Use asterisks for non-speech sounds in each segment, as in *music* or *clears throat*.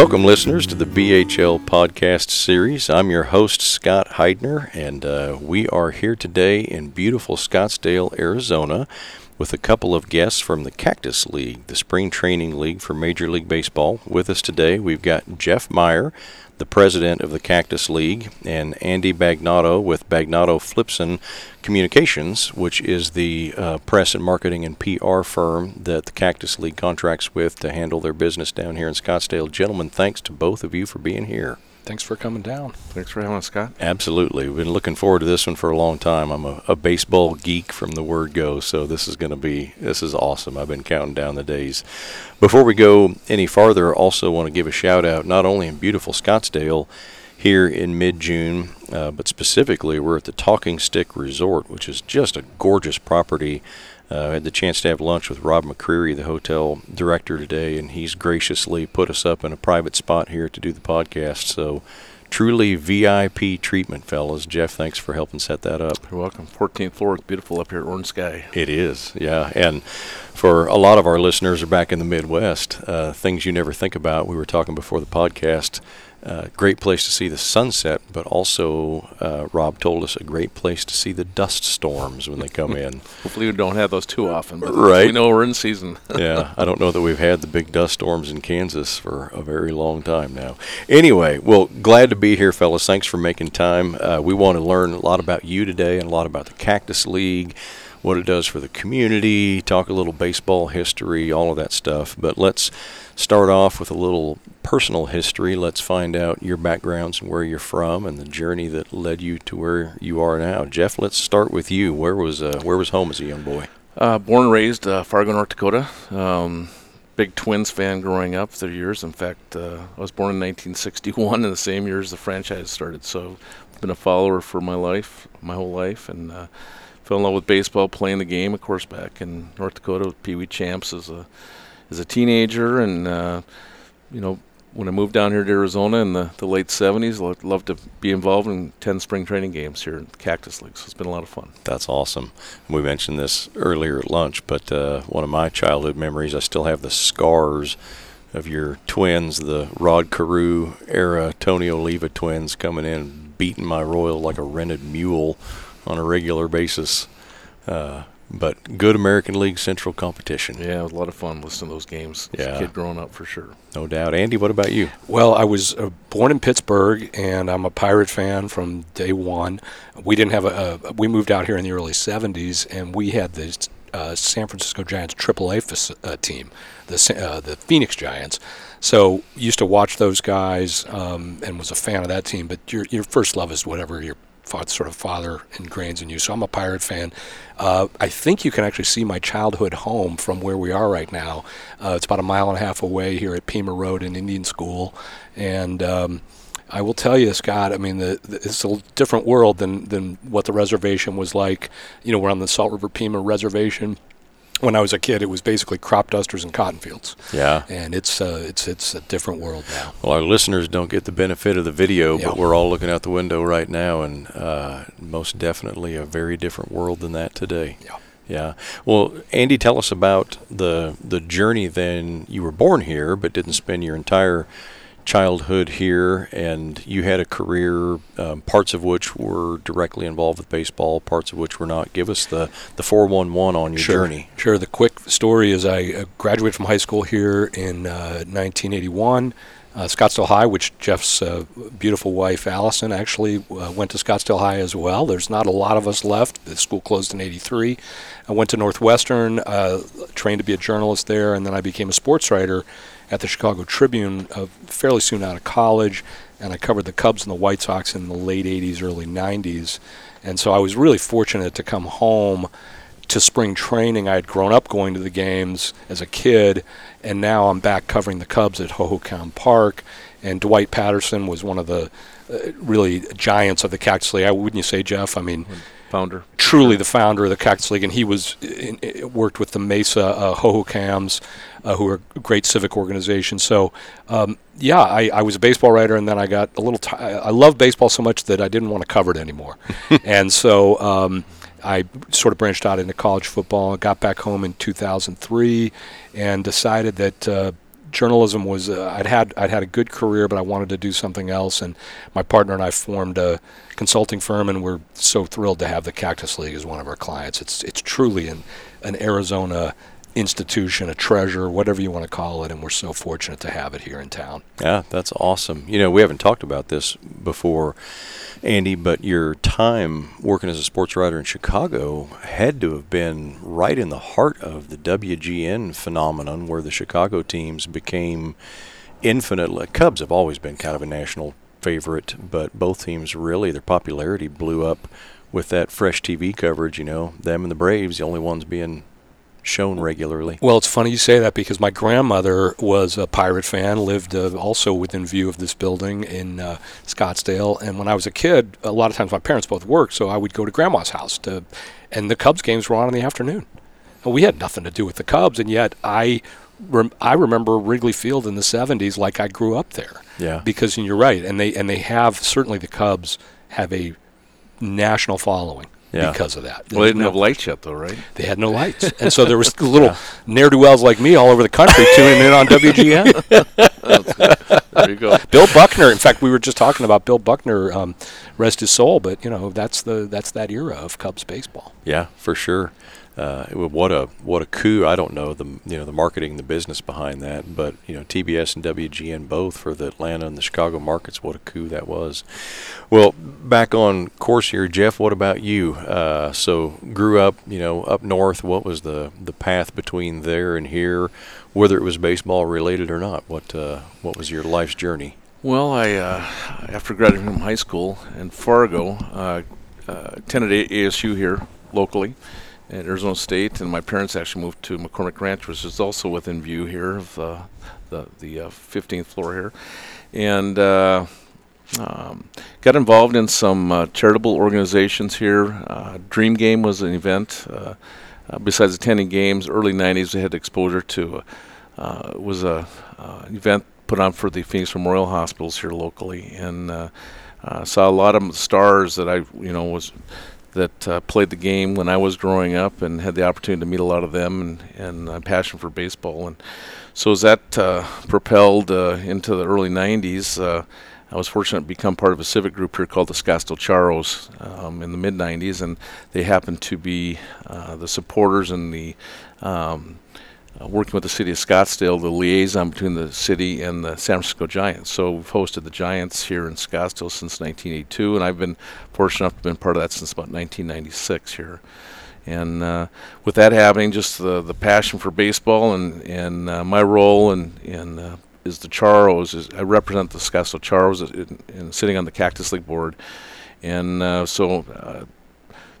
Welcome, listeners, to the BHL podcast series. I'm your host, Scott Heidner, and uh, we are here today in beautiful Scottsdale, Arizona, with a couple of guests from the Cactus League, the spring training league for Major League Baseball. With us today, we've got Jeff Meyer, the president of the Cactus League, and Andy Bagnato with Bagnato Flipson Communications, which is the uh, press and marketing and PR firm that the Cactus League contracts with to handle their business down here in Scottsdale. Gentlemen, thanks to both of you for being here. Thanks for coming down. Thanks for having us, Scott. Absolutely. We've been looking forward to this one for a long time. I'm a, a baseball geek from the word go, so this is going to be this is awesome. I've been counting down the days. Before we go any farther, also want to give a shout out not only in beautiful Scottsdale here in mid-June, uh, but specifically we're at the Talking Stick Resort, which is just a gorgeous property uh, I had the chance to have lunch with Rob McCreary, the hotel director, today, and he's graciously put us up in a private spot here to do the podcast. So, truly VIP treatment, fellas. Jeff, thanks for helping set that up. You're welcome. 14th floor, it's beautiful up here at Orange Sky. It is, yeah. And for a lot of our listeners are back in the Midwest, uh, things you never think about. We were talking before the podcast uh, great place to see the sunset, but also uh, Rob told us a great place to see the dust storms when they come in. *laughs* Hopefully, we don't have those too often, but right. we know we're in season. *laughs* yeah, I don't know that we've had the big dust storms in Kansas for a very long time now. Anyway, well, glad to be here, fellas. Thanks for making time. Uh, we want to learn a lot about you today and a lot about the Cactus League what it does for the community, talk a little baseball history, all of that stuff. But let's start off with a little personal history. Let's find out your backgrounds and where you're from and the journey that led you to where you are now. Jeff, let's start with you. Where was uh, where was home as a young boy? Uh, born and raised uh, Fargo, North Dakota. Um, big Twins fan growing up through years. In fact, uh, I was born in 1961, in the same year as the franchise started. So, I've been a follower for my life, my whole life, and uh, fell in love with baseball, playing the game, of course, back in North Dakota with Pee Wee Champs as a as a teenager, and uh, you know when I moved down here to Arizona in the, the late 70s, I'd love to be involved in 10 spring training games here at Cactus League. So it's been a lot of fun. That's awesome. We mentioned this earlier at lunch, but uh, one of my childhood memories, I still have the scars of your twins, the Rod Carew era Tony Oliva twins coming in, beating my Royal like a rented mule on a regular basis. Uh, but good American League Central competition. Yeah, it was a lot of fun listening to those games. Yeah. As a kid growing up for sure. No doubt. Andy, what about you? Well, I was uh, born in Pittsburgh, and I'm a Pirate fan from day one. We didn't have a, a we moved out here in the early '70s, and we had the uh, San Francisco Giants AAA uh, team, the uh, the Phoenix Giants. So used to watch those guys, um, and was a fan of that team. But your your first love is whatever your sort of father ingrains in you. So I'm a Pirate fan. Uh, I think you can actually see my childhood home from where we are right now. Uh, it's about a mile and a half away here at Pima Road in Indian School, and um, I will tell you, Scott. I mean, the, the, it's a different world than than what the reservation was like. You know, we're on the Salt River Pima Reservation when I was a kid, it was basically crop dusters and cotton fields. Yeah, and it's uh, it's it's a different world now. Well, our listeners don't get the benefit of the video, but we're all looking out the window right now, and uh, most definitely a very different world than that today. Yeah. Yeah. Well, Andy, tell us about the the journey. Then you were born here, but didn't spend your entire childhood here, and you had a career, um, parts of which were directly involved with baseball, parts of which were not. Give us the the four one one on your sure. journey. Sure. The quick story is I uh, graduated from high school here in uh, 1981. Uh, Scottsdale High, which Jeff's uh, beautiful wife Allison actually uh, went to Scottsdale High as well. There's not a lot of us left. The school closed in '83. I went to Northwestern, uh, trained to be a journalist there, and then I became a sports writer at the Chicago Tribune uh, fairly soon out of college, and I covered the Cubs and the White Sox in the late 80s, early 90s. And so I was really fortunate to come home to spring training. I had grown up going to the games as a kid, and now I'm back covering the Cubs at Hohokam Park. And Dwight Patterson was one of the uh, really giants of the Cactus League. Wouldn't you say, Jeff? I mean, founder, truly the founder of the Cactus League, and he was in, in, worked with the Mesa uh, Hohokams, uh, who are a great civic organization. So, um, yeah, I, I, was a baseball writer, and then I got a little. T- I I love baseball so much that I didn't want to cover it anymore, *laughs* and so. Um, I sort of branched out into college football. Got back home in 2003, and decided that uh, journalism was uh, I'd had I'd had a good career, but I wanted to do something else. And my partner and I formed a consulting firm, and we're so thrilled to have the Cactus League as one of our clients. It's it's truly an an Arizona institution, a treasure, whatever you want to call it, and we're so fortunate to have it here in town. Yeah, that's awesome. You know, we haven't talked about this before, Andy, but your time working as a sports writer in Chicago had to have been right in the heart of the WGN phenomenon where the Chicago teams became infinitely. Cubs have always been kind of a national favorite, but both teams really, their popularity blew up with that fresh TV coverage, you know, them and the Braves, the only ones being shown regularly. Well, it's funny you say that because my grandmother was a pirate fan, lived uh, also within view of this building in uh, Scottsdale. And when I was a kid, a lot of times my parents both worked, so I would go to grandma's house to, and the Cubs games were on in the afternoon. And we had nothing to do with the Cubs, and yet I, I remember Wrigley Field in the '70s like I grew up there. Yeah. Because and you're right, and they and they have certainly the Cubs have a national following Yeah. because of that. Well, they didn't There's have lights yet, though, right? they had no lights, and so there was *laughs* little ne'er do wells like me all over the country tuning in on WGN. *laughs* There you go. Bill Buckner. In fact, we were just talking about Bill Buckner. Um, rest his soul, but you know that's the that's that era of Cubs baseball. Yeah, for sure. Uh, what a what a coup! I don't know the you know the marketing, the business behind that, but you know TBS and WGN both for the Atlanta and the Chicago markets. What a coup that was! Well, back on course here, Jeff. What about you? Uh, so grew up, you know, up north. What was the the path between there and here, whether it was baseball related or not? What uh, what was your life's journey? Well, I uh, after graduating from high school in Fargo, uh, uh, attended ASU here locally at Arizona State, and my parents actually moved to McCormick Ranch, which is also within view here of uh, the the uh, 15th floor here, and. Uh, um, got involved in some uh, charitable organizations here. Uh, Dream Game was an event. Uh, besides attending games, early '90s, we had exposure to. It was a event put on for the Phoenix Memorial Hospitals here locally, and saw a lot of stars that I, you know, was that uh, played the game when I was growing up, and had the opportunity to meet a lot of them, and and a passion for baseball, and so as that uh, propelled uh, into the early '90s. Uh, I was fortunate to become part of a civic group here called the Scottsdale Charros um, in the mid 90s, and they happened to be uh, the supporters and the um, uh, working with the city of Scottsdale, the liaison between the city and the San Francisco Giants. So we've hosted the Giants here in Scottsdale since 1982, and I've been fortunate enough to have been part of that since about 1996 here. And uh, with that happening, just the, the passion for baseball and, and uh, my role in, in uh, is the Charros. Is I represent the Scottsdale Charros in, in sitting on the Cactus League board, and uh, so uh,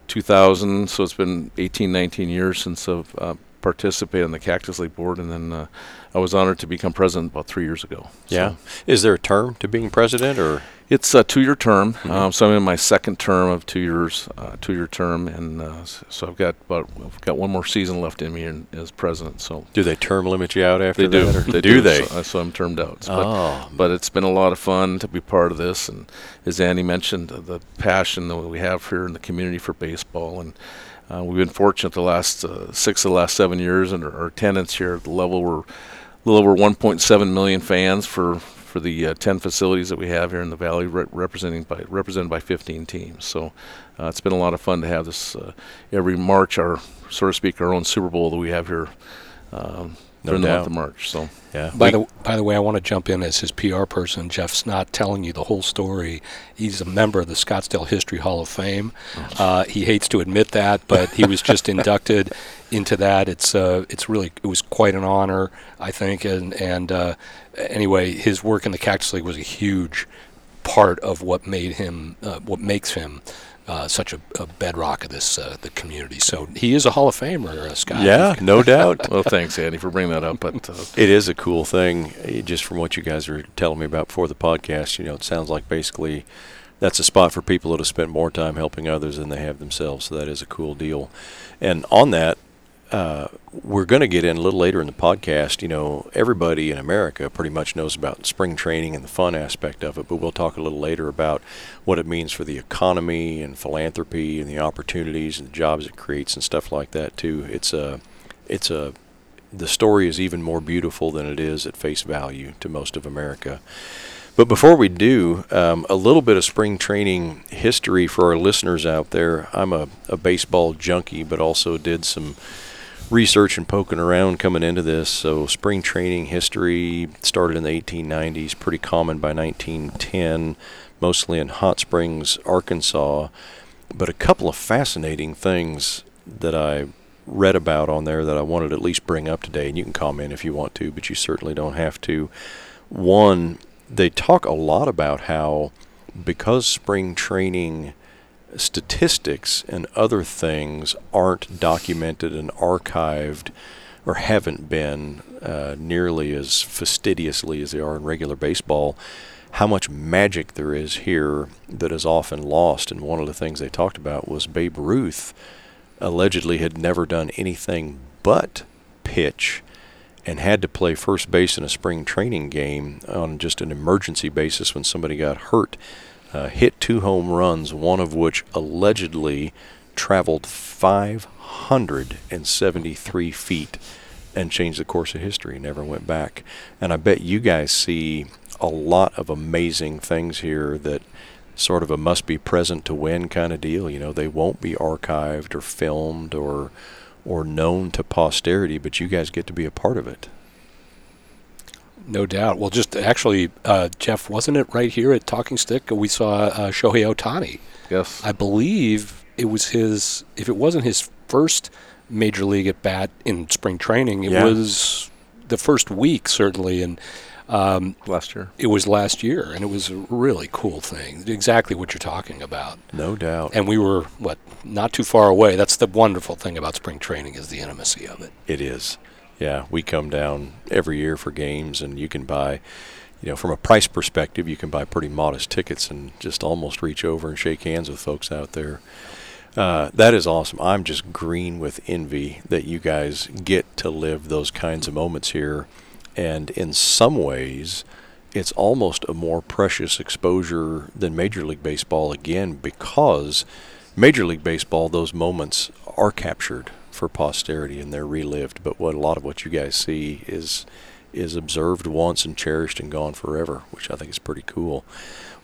2000. So it's been 18, 19 years since I've uh, participated on the Cactus League board, and then uh, I was honored to become president about three years ago. So Yeah. Is there a term to being president, or it's a two-year term, um, so I'm in my second term of two years, uh, two-year term, and uh, so I've got about I've got one more season left in me in, as president. So do they term limit you out after they do, that? They do they? So, so I'm termed out. But, oh, but it's been a lot of fun to be part of this, and as Andy mentioned, uh, the passion that we have here in the community for baseball, and uh, we've been fortunate the last uh, six of the last seven years, and our, our attendance here at the level we're a little over 1.7 million fans for for the uh, 10 facilities that we have here in the valley, re- representing by represented by 15 teams. So uh, it's been a lot of fun to have this uh, every March, our so to speak, our own Super Bowl that we have here. Um, No during the doubt. month of March, so yeah. By We- the by the way, I want to jump in as his PR person. Jeff's not telling you the whole story. He's a member of the Scottsdale History Hall of Fame. Uh, he hates to admit that, but he was just *laughs* inducted into that. It's uh, it's really it was quite an honor, I think. And and uh, anyway, his work in the Cactus League was a huge part of what made him uh, what makes him. Uh, such a, a bedrock of this uh, the community. So he is a Hall of Famer, uh, Scott. yeah, *laughs* no doubt. well, thanks, Andy, for bringing that up. But uh, It is a cool thing, eh, just from what you guys were telling me about before the podcast. You know, it sounds like basically that's a spot for people that have spent more time helping others than they have themselves. So that is a cool deal. And on that, uh, we're going to get in a little later in the podcast. You know, everybody in America pretty much knows about spring training and the fun aspect of it, but we'll talk a little later about what it means for the economy and philanthropy and the opportunities and the jobs it creates and stuff like that too. It's a, it's a the story is even more beautiful than it is at face value to most of America. But before we do, um, a little bit of spring training history for our listeners out there. I'm a, a baseball junkie, but also did some research and poking around coming into this. So, spring training history started in the 1890s, pretty common by 1910, mostly in Hot Springs, Arkansas. But a couple of fascinating things that I read about on there that I wanted to at least bring up today, and you can comment if you want to, but you certainly don't have to. One, they talk a lot about how because spring training statistics and other things aren't documented and archived or haven't been uh, nearly as fastidiously as they are in regular baseball, how much magic there is here that is often lost. And one of the things they talked about was Babe Ruth allegedly had never done anything but pitch and had to play first base in a spring training game on just an emergency basis when somebody got hurt. Uh, hit two home runs, one of which allegedly traveled 573 feet and changed the course of history, never went back. And I bet you guys see a lot of amazing things here that sort of a must be present to win kind of deal. You know, they won't be archived or filmed or or known to posterity, but you guys get to be a part of it. No doubt. Well, just actually, uh, Jeff, wasn't it right here at Talking Stick we saw uh, Shohei Ohtani? Yes. I believe it was his. If it wasn't his first major league at bat in spring training, it Yeah. was the first week certainly, and um, Last year. it was last year, and it was a really cool thing. Exactly what you're talking about. No doubt. And we were what not too far away. That's the wonderful thing about spring training is the intimacy of it. It is. Yeah, we come down every year for games, and you can buy, you know, from a price perspective, you can buy pretty modest tickets and just almost reach over and shake hands with folks out there. Uh, that is awesome. I'm just green with envy that you guys get to live those kinds of moments here. And in some ways, it's almost a more precious exposure than Major League Baseball again because Major League Baseball, those moments are captured for posterity and they're relived. But what a lot of what you guys see is is observed once and cherished and gone forever, which I think is pretty cool.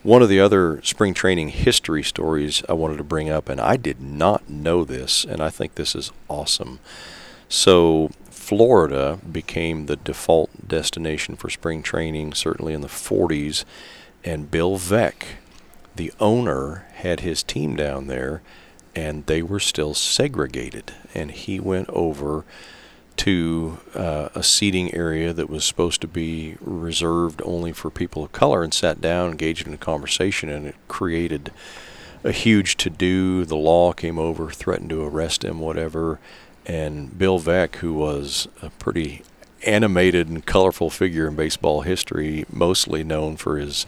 One of the other spring training history stories I wanted to bring up, and I did not know this, and I think this is awesome. So, Florida became the default destination for spring training, certainly in the 40s, and Bill Veeck, the owner, had his team down there, and they were still segregated. And he went over to uh, a seating area that was supposed to be reserved only for people of color and sat down, engaged in a conversation, and it created a huge to do. The law came over, threatened to arrest him, whatever. And Bill Veeck, who was a pretty animated and colorful figure in baseball history, mostly known for his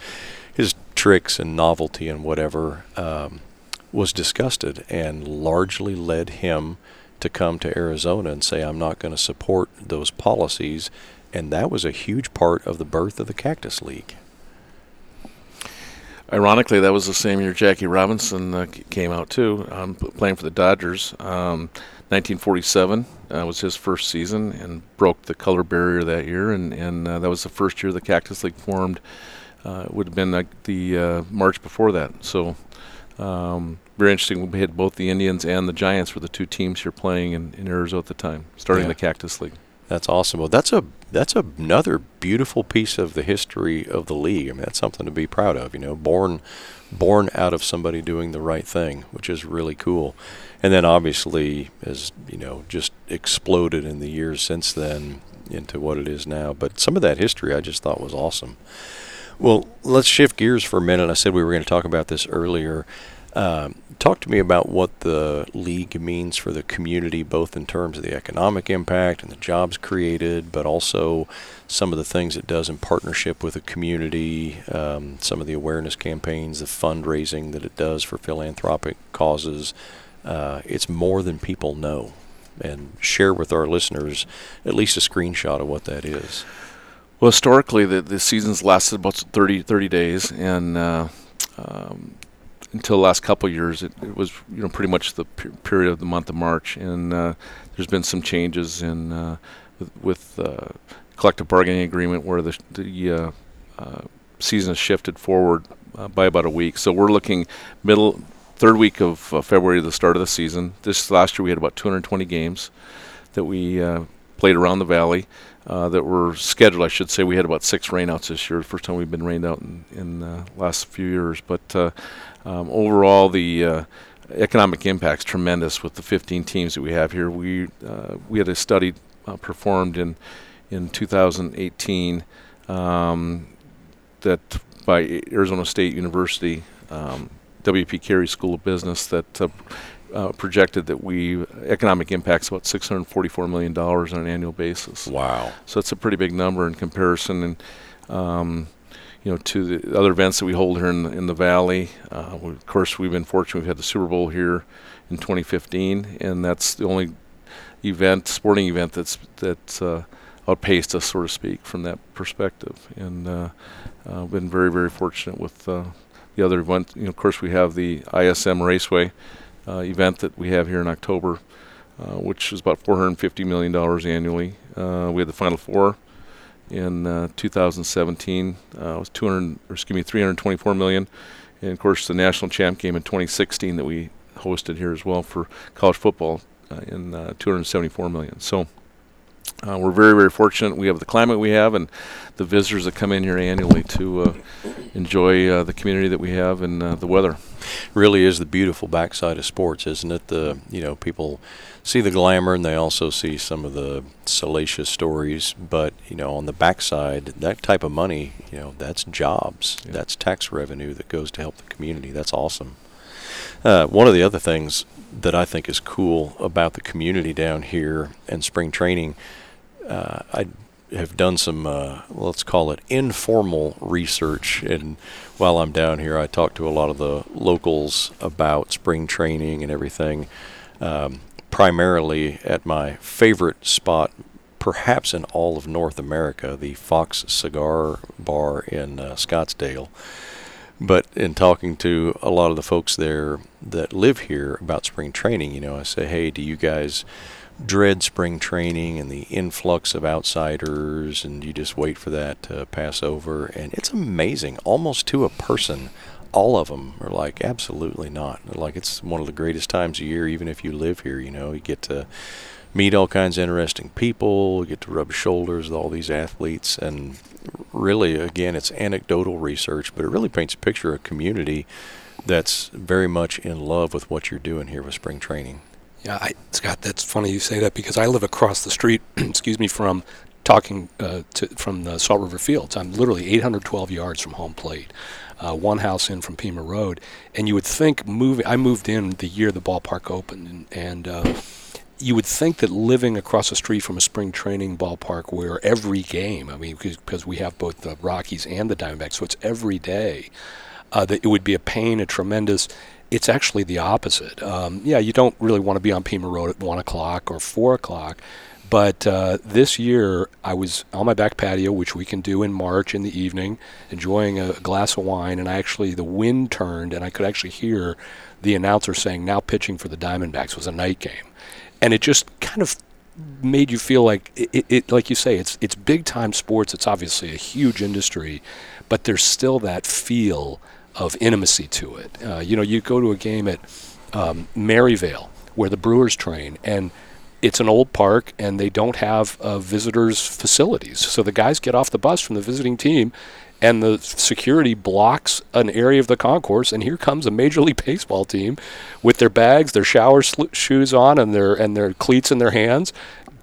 his tricks and novelty and whatever, um, was disgusted and largely led him to come to Arizona and say, I'm not going to support those policies. And that was a huge part of the birth of the Cactus League. Ironically, that was the same year Jackie Robinson uh, came out too, um, playing for the Dodgers. Um, 1947 uh, was his first season and broke the color barrier that year, and and uh, that was the first year the Cactus League formed. Uh, it would have been like the uh, March before that. So um, very interesting. We had both the Indians and the Giants were the two teams here playing in, in Arizona at the time, starting Yeah. the Cactus League. That's awesome. Well, that's a that's another beautiful piece of the history of the league. I mean, that's something to be proud of. You know, born born out of somebody doing the right thing, which is really cool. And then obviously, as you know, just exploded in the years since then into what it is now. But some of that history I just thought was awesome. Well, let's shift gears for a minute. I said we were going to talk about this earlier. Um, talk to me about what the league means for the community, both in terms of the economic impact and the jobs created, but also some of the things it does in partnership with the community, um, some of the awareness campaigns, the fundraising that it does for philanthropic causes. Uh, it's more than people know. And share with our listeners at least a screenshot of what that is. Well, historically, the, the season's lasted about 30, 30 days, and uh, um, until the last couple of years, it, it was you know pretty much the per- period of the month of March. And uh, there's been some changes in uh, with, with uh, collective bargaining agreement where the the uh, uh, season has shifted forward by about a week. So we're looking middle third week of February, the start of the season. This last year we had about 220 games that we played around the valley. Uh, that were scheduled. I should say we had about six rainouts this year. The first time we've been rained out in, in the last few years. But uh, um, overall, the uh, economic impact's tremendous with the 15 teams that we have here. We uh, we had a study uh, performed in in 2018 um, that by Arizona State University, um, W.P. Carey School of Business, that uh, projected that we economic impacts about 644 million dollars on an annual basis. Wow. So it's a pretty big number in comparison, and um, you know, to the other events that we hold here in the, in the valley. Uh, we, of course, we've been fortunate. We've had the Super Bowl here in 2015, and that's the only event, sporting event that's that's uh, outpaced us, so to speak, from that perspective. And uh, uh, been very, very fortunate with uh, the other event. You know, of course, we have the ISM Raceway event that we have here in October, uh, which is about 450 million dollars annually. Uh, we had the Final Four in uh, 2017. Uh, it was 200, or excuse me, 324 million, and of course the national champ game in 2016 that we hosted here as well for college football uh, in uh, 274 million. So. Uh, we're very, very fortunate. We have the climate we have, and the visitors that come in here annually to uh, enjoy uh, the community that we have and uh, the weather. Really is the beautiful backside of sports, isn't it? The you know people see the glamour and they also see some of the salacious stories, but you know on the backside, that type of money, you know, that's jobs, Yeah. that's tax revenue that goes to help the community. That's awesome. Uh, one of the other things that I think is cool about the community down here and spring training, uh, I have done some, uh, let's call it informal research. And while I'm down here, I talk to a lot of the locals about spring training and everything. Um, primarily at my favorite spot, perhaps in all of North America, the Fox Cigar Bar in uh, Scottsdale. But in talking to a lot of the folks there that live here about spring training, you know, I say, hey, do you guys dread spring training and the influx of outsiders and you just wait for that to pass over? And it's amazing, almost to a person. All of them are like, absolutely not. Like, it's one of the greatest times of year, even if you live here, you know, you get to meet all kinds of interesting people, you get to rub shoulders with all these athletes, and really, again, it's anecdotal research, but it really paints a picture of a community that's very much in love with what you're doing here with spring training. Yeah, I, Scott, that's funny you say that because I live across the street, *clears throat* excuse me, from talking uh, to, from the Salt River Fields. I'm literally 812 yards from home plate, uh, one house in from Pima Road. And you would think moving, I moved in the year the ballpark opened, and, and uh, you would think that living across the street from a spring training ballpark where every game, I mean, because we have both the Rockies and the Diamondbacks, so it's every day, uh, that it would be a pain, a tremendous. It's actually the opposite. Um, yeah, you don't really want to be on Pima Road at one o'clock or four o'clock, but uh, this year I was on my back patio, which we can do in March in the evening, enjoying a glass of wine, and I actually the wind turned, and I could actually hear the announcer saying, "Now pitching for the Diamondbacks" was a night game, and it just kind of made you feel like it, it, it, like you say it's it's big time sports it's obviously a huge industry but there's still that feel of intimacy to it. Uh, you know you go to a game at um, maryvale where the brewers train and it's an old park and they don't have uh, visitors facilities. So the guys get off the bus from the visiting team and the security blocks an area of the concourse and here comes a major league baseball team with their bags their shower sl- shoes on and their and their cleats in their hands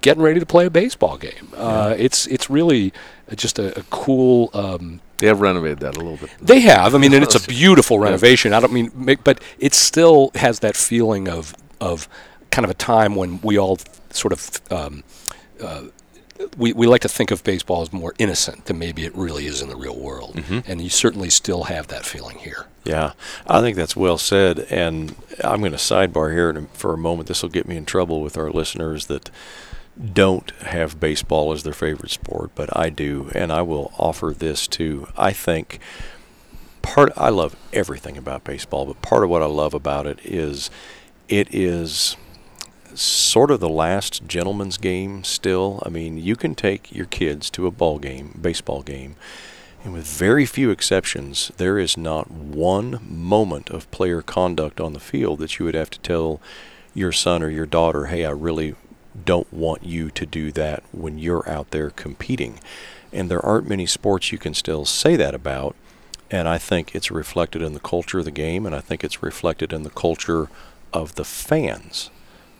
getting ready to play a baseball game. Uh, it's it's really just a, a cool um, They have renovated that a little bit. they have. I mean, and it's a *laughs* beautiful renovation. I don't mean, make, but it still has that feeling of of kind of a time when we all sort of. Um, uh, we, we like to think of baseball as more innocent than maybe it really is in the real world. And you certainly still have that feeling here. Yeah, I think that's well said. And I'm going to sidebar here for a moment. This will get me in trouble with our listeners that don't have baseball as their favorite sport, but I do, and I will offer this too. I think part I love everything about baseball, but part of what I love about it is it is sort of the last gentleman's game still. I mean, you can take your kids to a ball game, baseball game, and with very few exceptions, there is not one moment of player conduct on the field that you would have to tell your son or your daughter, hey, I really don't want you to do that when you're out there competing. And there aren't many sports you can still say that about. And I think it's reflected in the culture of the game, and I think it's reflected in the culture of the fans,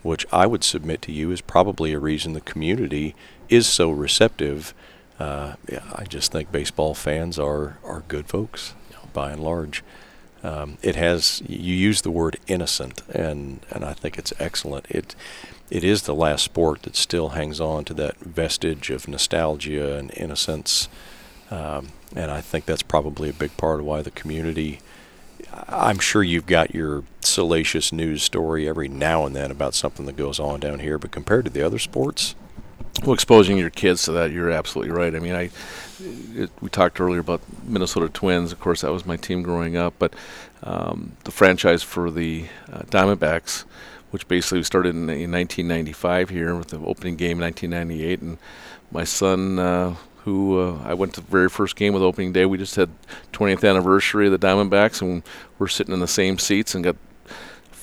which I would submit to you is probably a reason the community is so receptive. Uh, yeah, I just think baseball fans are, are good folks by and large. Um, it has you use the word innocent, and, and I think it's excellent. It it is the last sport that still hangs on to that vestige of nostalgia and innocence. Um, and I think that's probably a big part of why the community. I'm sure you've got your salacious news story every now and then about something that goes on down here, but compared to the other sports, well, exposing your kids to that, you're absolutely right. I mean, I it, we talked earlier about Minnesota Twins. Of course, that was my team growing up, but um, the franchise for the uh, Diamondbacks which basically started in, in 1995 here with the opening game in 1998. And my son, uh, who uh, I went to the very first game with opening day, we just had 20th anniversary of the Diamondbacks, and we're sitting in the same seats and got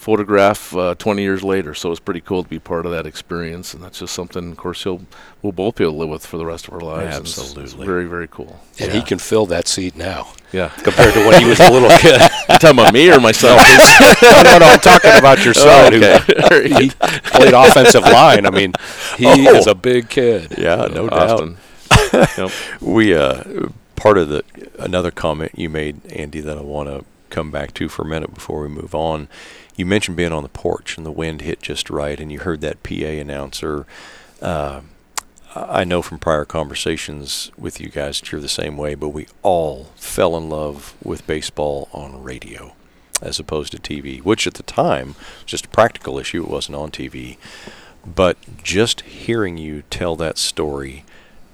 photograph uh, 20 years later. So it's pretty cool to be part of that experience, and that's just something, of course, he'll we'll both be able to live with for the rest of our lives. Absolutely, it's, it's very very cool. And yeah. he can fill that seat now. Yeah, compared to when he was a little kid. *laughs* you talking about me or myself? *laughs* no, no, no, I'm talking about your son. Oh, okay. *laughs* Who, he played offensive line. I mean, he oh. is a big kid. Yeah, no doubt. yep. We uh, part of the another comment you made, Andy, that I want to come back to for a minute before we move on you mentioned being on the porch and the wind hit just right, and you heard that PA announcer. Uh, I know from prior conversations with you guys that you're the same way, but we all fell in love with baseball on radio as opposed to TV, which at the time was just a practical issue. It wasn't on TV. But just hearing you tell that story,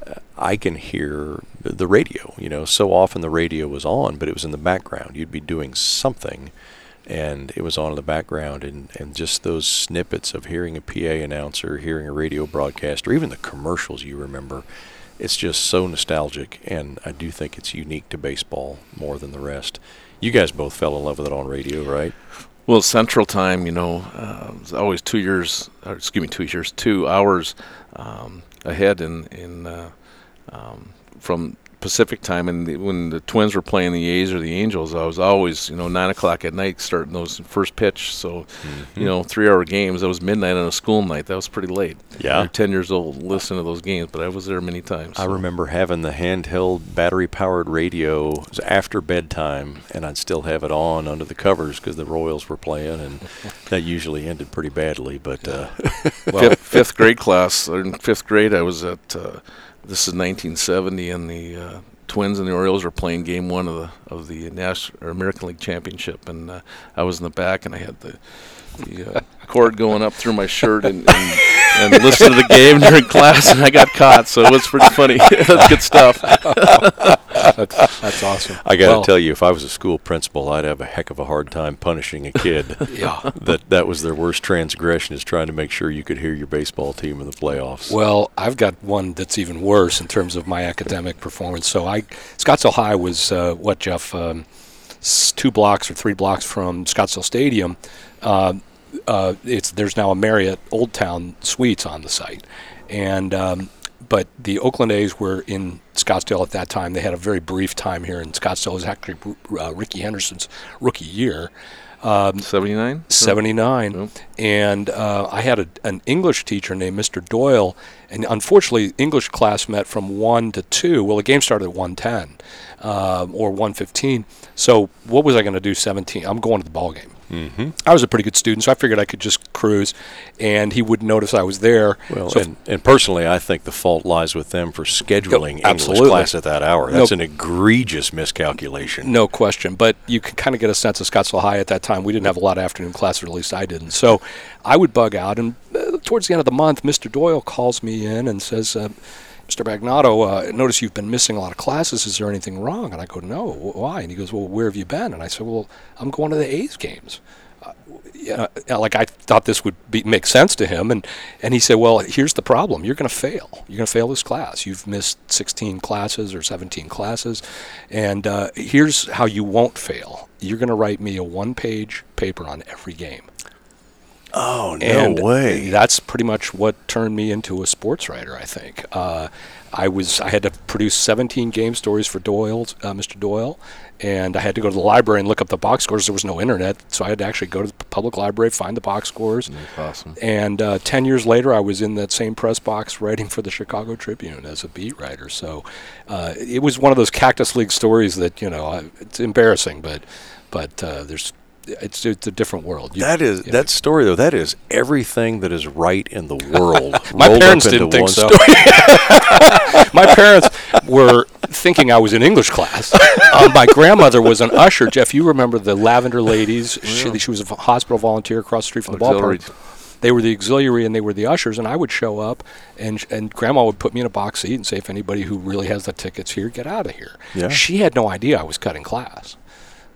uh, I can hear the radio. You know, so often the radio was on, but it was in the background. You'd be doing something and it was on in the background and, and just those snippets of hearing a PA announcer, hearing a radio broadcast, or even the commercials you remember, it's just so nostalgic and I do think it's unique to baseball more than the rest. You guys both fell in love with it on radio, right? Well, Central Time, you know, uh, always two years, excuse me, two years, two hours um, ahead in in uh, um, from Pacific time, and the, when the Twins were playing the A's or the Angels, I was always, you know, nine o'clock at night starting those first pitch. So, mm-hmm. you know, three-hour games. That was midnight on a school night. That was pretty late. Yeah, You're ten years old, listening to those games, but I was there many times. I remember having the handheld battery-powered radio. It was after bedtime, and I'd still have it on under the covers because the Royals were playing, and *laughs* that usually ended pretty badly. But uh, *laughs* well, fifth, fifth, grade class, in fifth grade, I was at. Uh, this is 1970, and the uh, Twins and the Orioles were playing Game One of the of the National or American League Championship, and uh, I was in the back, and I had the the uh, *laughs* cord going up through my shirt and, and, and listened to the game during class, and I got caught. So it was pretty funny. *laughs* that's good stuff. *laughs* that's, that's, awesome. I got to well, tell you, if I was a school principal, I'd have a heck of a hard time punishing a kid. *laughs* yeah. That that was their worst transgression is trying to make sure you could hear your baseball team in the playoffs. Well, I've got one that's even worse in terms of my academic performance. So I Scottsdale High was uh, what Jeff. Um, two blocks or three blocks from Scottsdale Stadium, uh, uh, it's there's now a Marriott Old Town Suites on the site, and um, but the Oakland A's were in Scottsdale at that time. They had a very brief time here in Scottsdale. It was actually uh, Rickey Henderson's rookie year. Um, 79? 79. Oh. And uh, I had a, an English teacher named Mr. Doyle, and unfortunately, English class met from 1 to 2. Well, the game started at 110 uh, or 115. So what was I going to do 17? I'm going to the ball game. Mm-hmm. I was a pretty good student, so I figured I could just cruise, and he wouldn't notice I was there. Well, so and, and, personally, I think the fault lies with them for scheduling oh, English class at that hour. That's no, an egregious miscalculation. No question, but you can kind of get a sense of Scottsdale High at that time. We didn't have a lot of afternoon classes, or at least I didn't. So I would bug out, and uh, towards the end of the month, Mr. Doyle calls me in and says. Uh, Mr. Bagnato, uh, notice you've been missing a lot of classes. Is there anything wrong? And I go, no. Why? And he goes, well, where have you been? And I said, well, I'm going to the A's games. yeah, uh, like I thought this would be, make sense to him, and and he said, "Well, here's the problem. You're going to fail. You're going to fail this class. You've missed 16 classes or 17 classes, and uh, here's how you won't fail. You're going to write me a one-page paper on every game." Oh no and way! That's pretty much what turned me into a sports writer. I think uh, I was I had to produce 17 game stories for Doyle, uh, Mr. Doyle, and I had to go to the library and look up the box scores. There was no internet, so I had to actually go to the public library, find the box scores. That's awesome. And uh, 10 years later, I was in that same press box writing for the Chicago Tribune as a beat writer. So uh, it was one of those Cactus League stories that, you know, I, it's embarrassing, but but uh, there's it's it's a different world. You- That is you know, that story though. That is everything that is right in the *laughs* world. My parents didn't think so. *laughs* *laughs* my parents were thinking I was in English class. Um, my grandmother was an usher. Jeff, you remember the Lavender Ladies? She, she was a hospital volunteer across the street from the Auxiliary. ballpark. They were the auxiliary and they were the ushers, and I would show up, and and Grandma would put me in a box seat and say, "If anybody who really has the tickets here, get out of here." Yeah. She had no idea I was cutting class.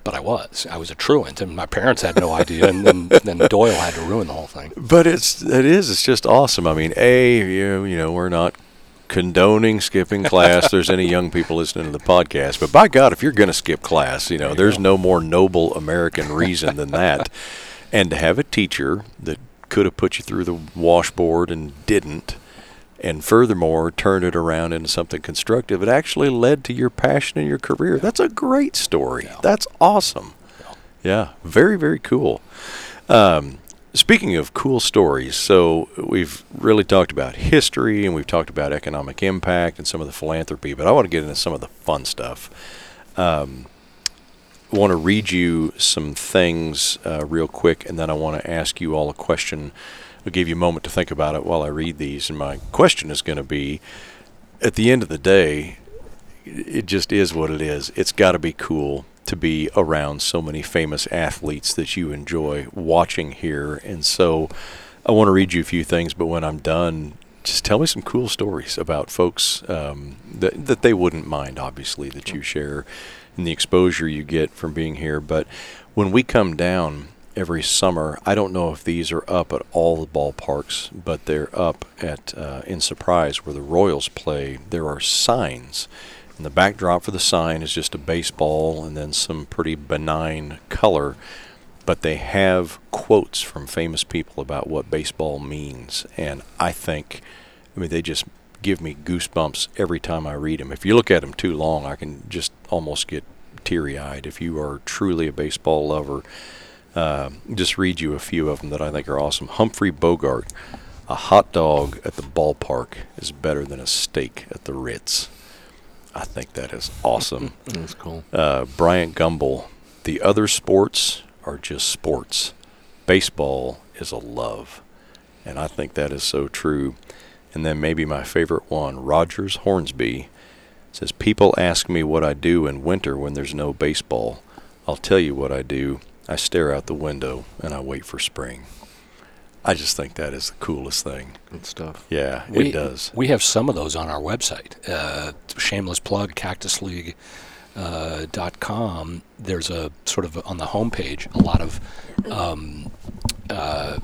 But I was. I was a truant, and my parents had no idea, and then, then Doyle had to ruin the whole thing. But it's it is it's just awesome. I mean, a you you know we're not condoning skipping class. there's any young people listening to the podcast, but by God, if you're going to skip class, you know there's no more noble American reason than that. And to have a teacher that could have put you through the washboard and didn't, and furthermore turn it around into something constructive, it actually led to your passion and your career. That's a great story. That's awesome. Yeah, very very cool. Um, speaking of cool stories, so we've really talked about history and we've talked about economic impact and some of the philanthropy, but I want to get into some of the fun stuff. Um, I want to read you some things uh, real quick, and then I want to ask you all a question. I'll give you a moment to think about it while I read these. And my question is going to be at the end of the day, it just is what it is. It's got to be cool to be around so many famous athletes that you enjoy watching here. And so I want to read you a few things, but when I'm done, just tell me some cool stories about folks um, that, that they wouldn't mind, obviously, that you share and the exposure you get from being here. But when we come down every summer, I don't know if these are up at all the ballparks, but they're up at uh, in Surprise where the Royals play. There are signs. And the backdrop for the sign is just a baseball and then some pretty benign color. But they have quotes from famous people about what baseball means. And I think, I mean, they just give me goosebumps every time I read them. If you look at them too long, I can just almost get teary eyed. If you are truly a baseball lover, uh, just read you a few of them that I think are awesome. Humphrey Bogart, a hot dog at the ballpark is better than a steak at the Ritz. I think that is awesome. *laughs* That's cool. uh, Bryant Gumbel, the other sports are just sports. Baseball is a love. And I think that is so true. And then maybe my favorite one, Rogers Hornsby, says, People ask me what I do in winter when there's no baseball. I'll tell you what I do. I stare out the window and I wait for spring. I just think that is the coolest thing. Good stuff. Yeah, we, it does. We have some of those on our website. Uh, shameless plug, cactusleague.com. Uh, dot com. There's a sort of on the homepage a lot of. Um, uh,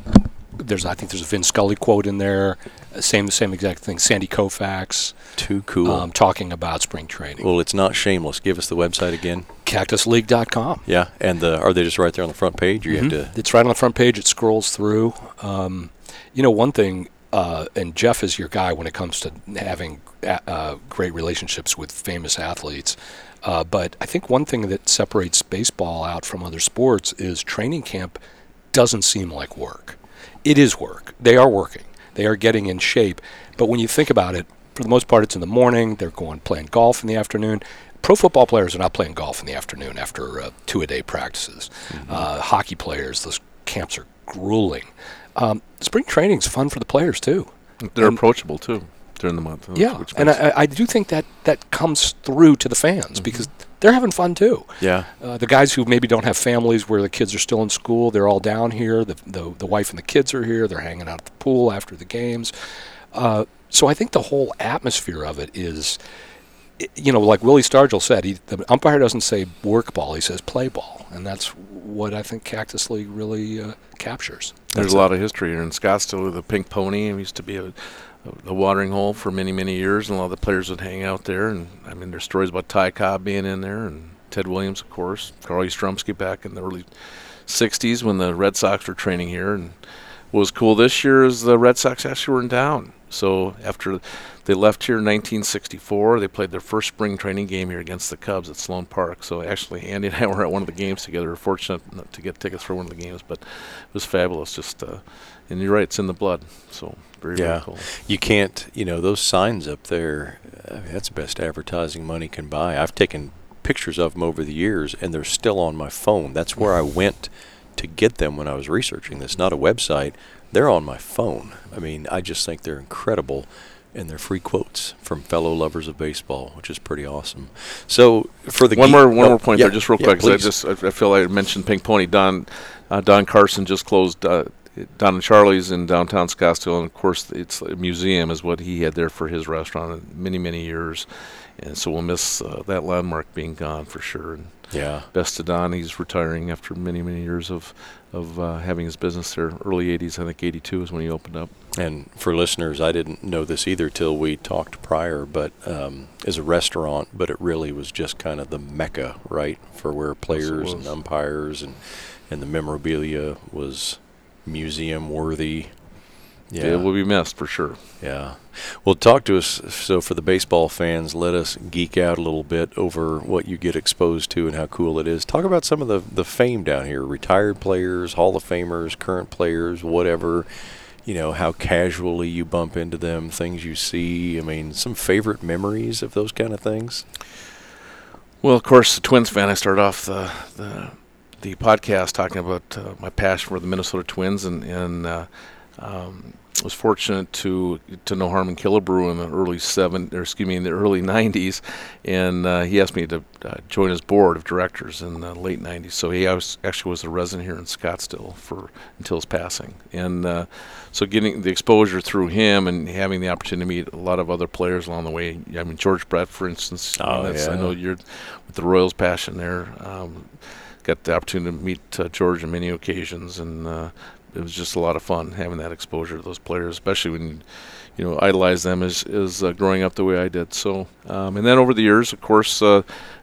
there's I think there's a Vin Scully quote in there. Uh, Same same exact thing. Sandy Koufax Too cool. um, talking about spring training. well, it's not shameless. Give us the website again. Cactusleague.com. Yeah, and the, are they just right there on the front page? Or you Mhm. have to. It's right on the front page. It scrolls through. Um, you know, one thing, uh, and Jeff is your guy when it comes to having a- uh, great relationships with famous athletes. Uh, but I think one thing that separates baseball out from other sports is training camp doesn't seem like work. It is work. They are working. They are getting in shape. But when you think about it, for the most part, it's in the morning. They're going playing golf in the afternoon. Pro football players are not playing golf in the afternoon after uh, two a day practices. Uh, hockey players, those camps are grueling. Um, spring training's fun for the players too. They're And- approachable too during the month. Yeah, which and I, I do think that that comes through to the fans because they're having fun too. Yeah. Uh, the guys who maybe don't have families where the kids are still in school, they're all down here. The, the, the wife and the kids are here. They're hanging out at the pool after the games. Uh, so I think the whole atmosphere of it is you know, like Willie Stargell said, he, the umpire doesn't say work ball; he says play ball, and that's what I think Cactus League really uh, captures. There's That's a it. lot of history here in Scottsdale with the Pink Pony. It used to be a, a watering hole for many, many years, and a lot of the players would hang out there. And I mean, there's stories about Ty Cobb being in there, and Ted Williams, of course, Carl Yastrzemski back in the early '60s when the Red Sox were training here. And what was cool this year is the Red Sox actually were in town. So after they left here in 1964, they played their first spring training game here against the Cubs at Sloan Park. So actually, Andy and I *laughs* were at one of the games together. We were fortunate to get tickets for one of the games, but it was fabulous. Just uh, and you're right, it's in the blood. So very Yeah. very cool. You can't, you know, those signs up there. I mean, that's the best advertising money can buy. I've taken pictures of them over the years, and they're still on my phone. That's where I went to get them when I was researching this. Not a website. They're on my phone. I mean, I just think they're incredible, and they're free quotes from fellow lovers of baseball, which is pretty awesome. So for the one geek- more one oh, more point yeah, there, just real yeah, quick, 'cause I just I, I feel like I mentioned Pink Pony. Don uh, Don Carson just closed. Uh, Don and Charlie's in downtown Scottsdale, and of course, it's a museum is what he had there for his restaurant in many many years, and so we'll miss uh, that landmark being gone for sure. And yeah. best to Don, he's retiring after many many years of of uh, having his business there. Early '80s, I think '82 is when he opened up. And for listeners, I didn't know this either till we talked prior, but um, as a restaurant, but it really was just kind of the mecca, right, for where players and umpires and and the memorabilia was museum worthy. Yeah, It will be missed for sure. yeah. Well, talk to us. So, for the baseball fans, let us geek out a little bit over what you get exposed to and how cool it is. Talk about some of the, the fame down here retired players, Hall of Famers, current players, whatever. You know, how casually you bump into them, things you see. I mean, some favorite memories of those kind of things. Well, of course, the Twins fan. I started off the the, the podcast talking about uh, my passion for the Minnesota Twins, and and uh, um, was fortunate to to know Harmon Killebrew in the early seven, or excuse me, in the early *laughs* '90s, and uh, he asked me to uh, join his board of directors in the late '90s. So he was, actually was a resident here in Scottsdale for until his passing, and uh, so getting the exposure through him and having the opportunity to meet a lot of other players along the way. I mean, George Brett, for instance. you know, Oh, that's- I know you're with the Royals passion there. Um, got the opportunity to meet uh, George on many occasions, and uh, it was just a lot of fun having that exposure to those players, especially when you know idolize them as as uh, growing up the way I did. So, um, and then over the years, of course, uh,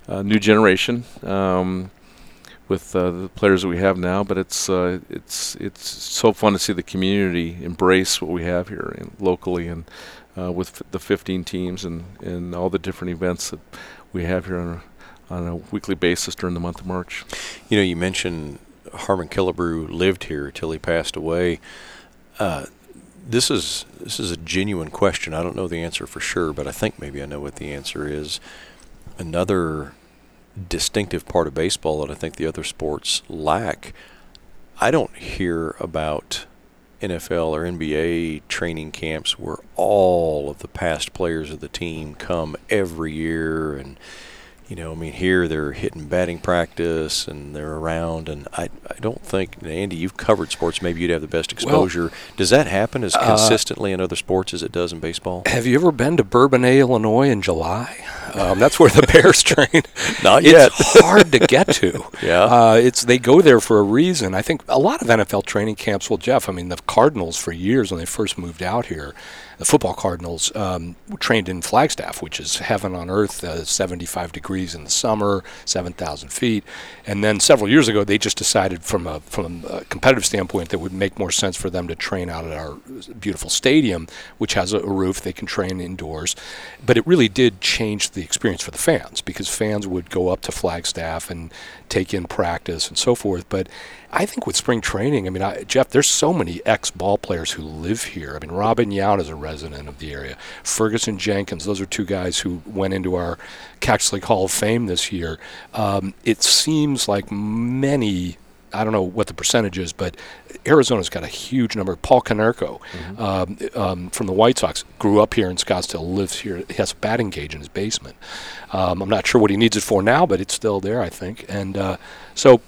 uh, new generation. Um, with uh, the players that we have now, but it's uh, it's it's so fun to see the community embrace what we have here locally and with f- the 15 teams and, and all the different events that we have here on on a weekly basis during the month of March. You know, you mentioned Harmon Killebrew lived here till he passed away. Uh, this is this is a genuine question. I don't know the answer for sure, but I think maybe I know what the answer is. Another distinctive part of baseball that I think the other sports lack. I don't hear about NFL or NBA training camps where all of the past players of the team come every year and you know, I mean, here they're hitting batting practice and they're around, and I, I don't think, Andy, you've covered sports. Maybe you'd have the best exposure. Does that happen as Uh, consistently in other sports as it does in baseball? Have you ever been to Bourbonnais, Illinois in July? Um, that's where the *laughs* Bears train. Not yet. It's *laughs* hard to get to. *laughs* Yeah. Uh, it's they go there for a reason. I think a lot of NFL training camps. Well, Jeff, I mean, the Cardinals for years when they first moved out here, the football Cardinals um, trained in Flagstaff, which is heaven on earth, uh, 75 degrees in the summer, 7,000 feet. And then several years ago, they just decided from a from a competitive standpoint that would make more sense for them to train out at our beautiful stadium, which has a, a roof. They can train indoors. But it really did change the experience for the fans because fans would go up to Flagstaff and take in practice and so forth. But I think with spring training, I mean, I, Jeff, there's so many ex ball players who live here. I mean, Robin Yount is a resident of the area. Ferguson Jenkins, those are two guys who went into our Cactus League Hall of Fame this year. Um, it seems like many. I don't know what the percentage is, but Arizona's got a huge number. Paul Konerko um, um, from the White Sox grew up here in Scottsdale, lives here. He has a batting cage in his basement. Um, I'm not sure what he needs it for now, but it's still there, I think. And uh, so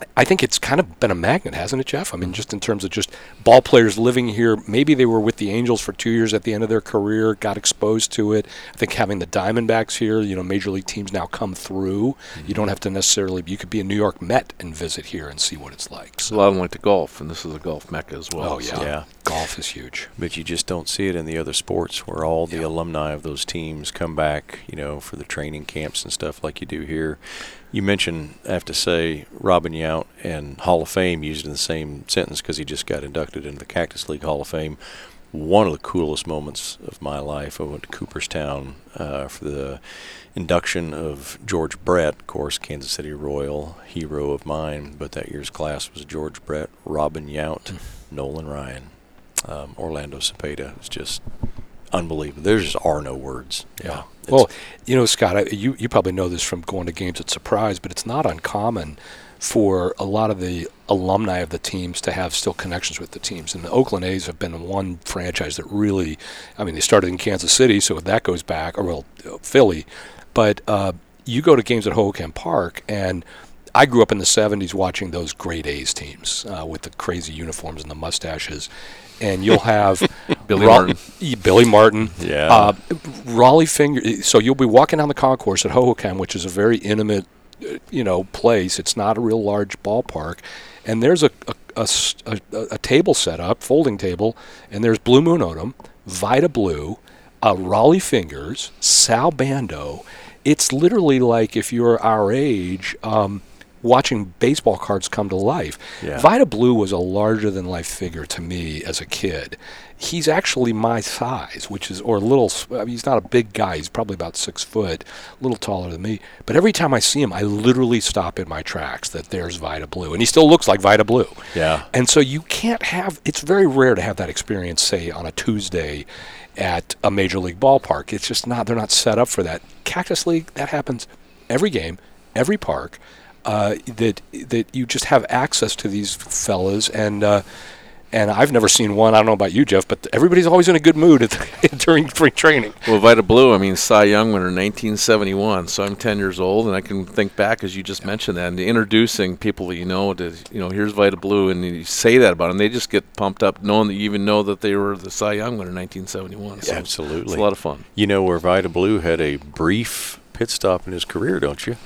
I I think it's kind of been a magnet, hasn't it, Jeff? I mean, just in terms of just ball players living here. Maybe they were with the Angels for two years at the end of their career, got exposed to it. I think having the Diamondbacks here, you know, major league teams now come through. Mm-hmm. You don't have to necessarily. You could be a New York Met and visit here and see what it's like. So. A lot of them like to golf, and this is a golf mecca as well. Oh yeah, so. yeah. Golf is huge. But you just don't see it in the other sports where all the yeah. alumni of those teams come back, you know, for the training camps and stuff like you do here. You mentioned, I have to say, Robin Yount and Hall of Fame used in the same sentence because he just got inducted into the Cactus League Hall of Fame. One of the coolest moments of my life, I went to Cooperstown uh, for the induction of George Brett, of course, Kansas City Royal, hero of mine. But that year's class was George Brett, Robin Yount, mm. Nolan Ryan, um, Orlando Cepeda. It's just unbelievable. There just are no words. Yeah. well, you know, Scott, I, you you probably know this from going to games at Surprise, but it's not uncommon for a lot of the alumni of the teams to have still connections with the teams. And the Oakland A's have been one franchise that really, I mean, they started in Kansas City, so if that goes back, or well, Philly. But uh, you go to games at Hohokam Park, and I grew up in the 70s watching those great A's teams uh, with the crazy uniforms and the mustaches and you'll have *laughs* Billy Ra- Martin. Billy Martin. Yeah. Uh, Rollie Finger. So you'll be walking down the concourse at Hohokam, which is a very intimate, uh, you know, place. It's not a real large ballpark, and there's a a, a, a, a table set up, folding table, and there's Blue Moon Odom, Vida Blue, uh, Rollie Fingers, Sal Bando. It's literally like if you're our age. Um, watching baseball cards come to life. Yeah. Vida Blue was a larger than life figure to me as a kid. He's actually my size, which is, or a little, I mean, he's not a big guy. He's probably about six foot, a little taller than me. But every time I see him, I literally stop in my tracks that there's Vida Blue. And he still looks like Vida Blue. Yeah. And so you can't have, it's very rare to have that experience, say, on a Tuesday at a major league ballpark. It's just not, they're not set up for that. Cactus League, that happens every game, every park uh, that that you just have access to these fellas and. Uh, and I've never seen one. I don't know about you, Jeff, but everybody's always in a good mood the, *laughs* during spring training. Well, Vida Blue, I mean, Cy Young winner 1971. So I'm 10 years old, and I can think back, as you just yeah. mentioned that, and introducing people that you know to, you know, here's Vida Blue, and you say that about them, they just get pumped up, knowing that you even know that they were the Cy Young winner 1971. So Absolutely, it's a lot of fun. You know where Vida Blue had a brief pit stop in his career, don't you?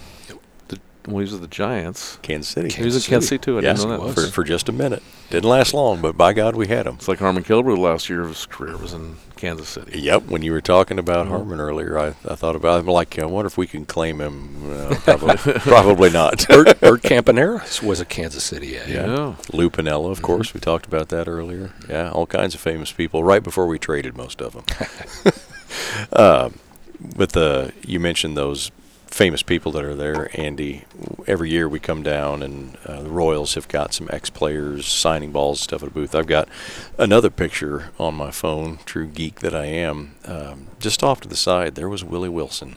Well, he was with the Giants. Kansas City. he was at Kansas City too. I yes, didn't know that. For, for just a minute. Didn't last long, but by God, we had him. It's like Harmon Killebrew. The last year of his career was in Kansas City. Yep. When you were talking about mm-hmm. Harmon earlier, I, I thought about. I'm like, I wonder if we can claim him. Uh, probably, *laughs* probably not. *laughs* Bert, Bert Campaneris was a Kansas City. Yeah. yeah. Lou Piniella, of mm-hmm. course. We talked about that earlier. Yeah. All kinds of famous people. Right before we traded most of them. *laughs* uh, but the you mentioned those famous people that are there, Andy. Every year we come down, and uh, the Royals have got some ex-players signing balls, stuff at a booth. I've got another picture on my phone, true geek that I am. Um, just off to the side, there was Willie Wilson,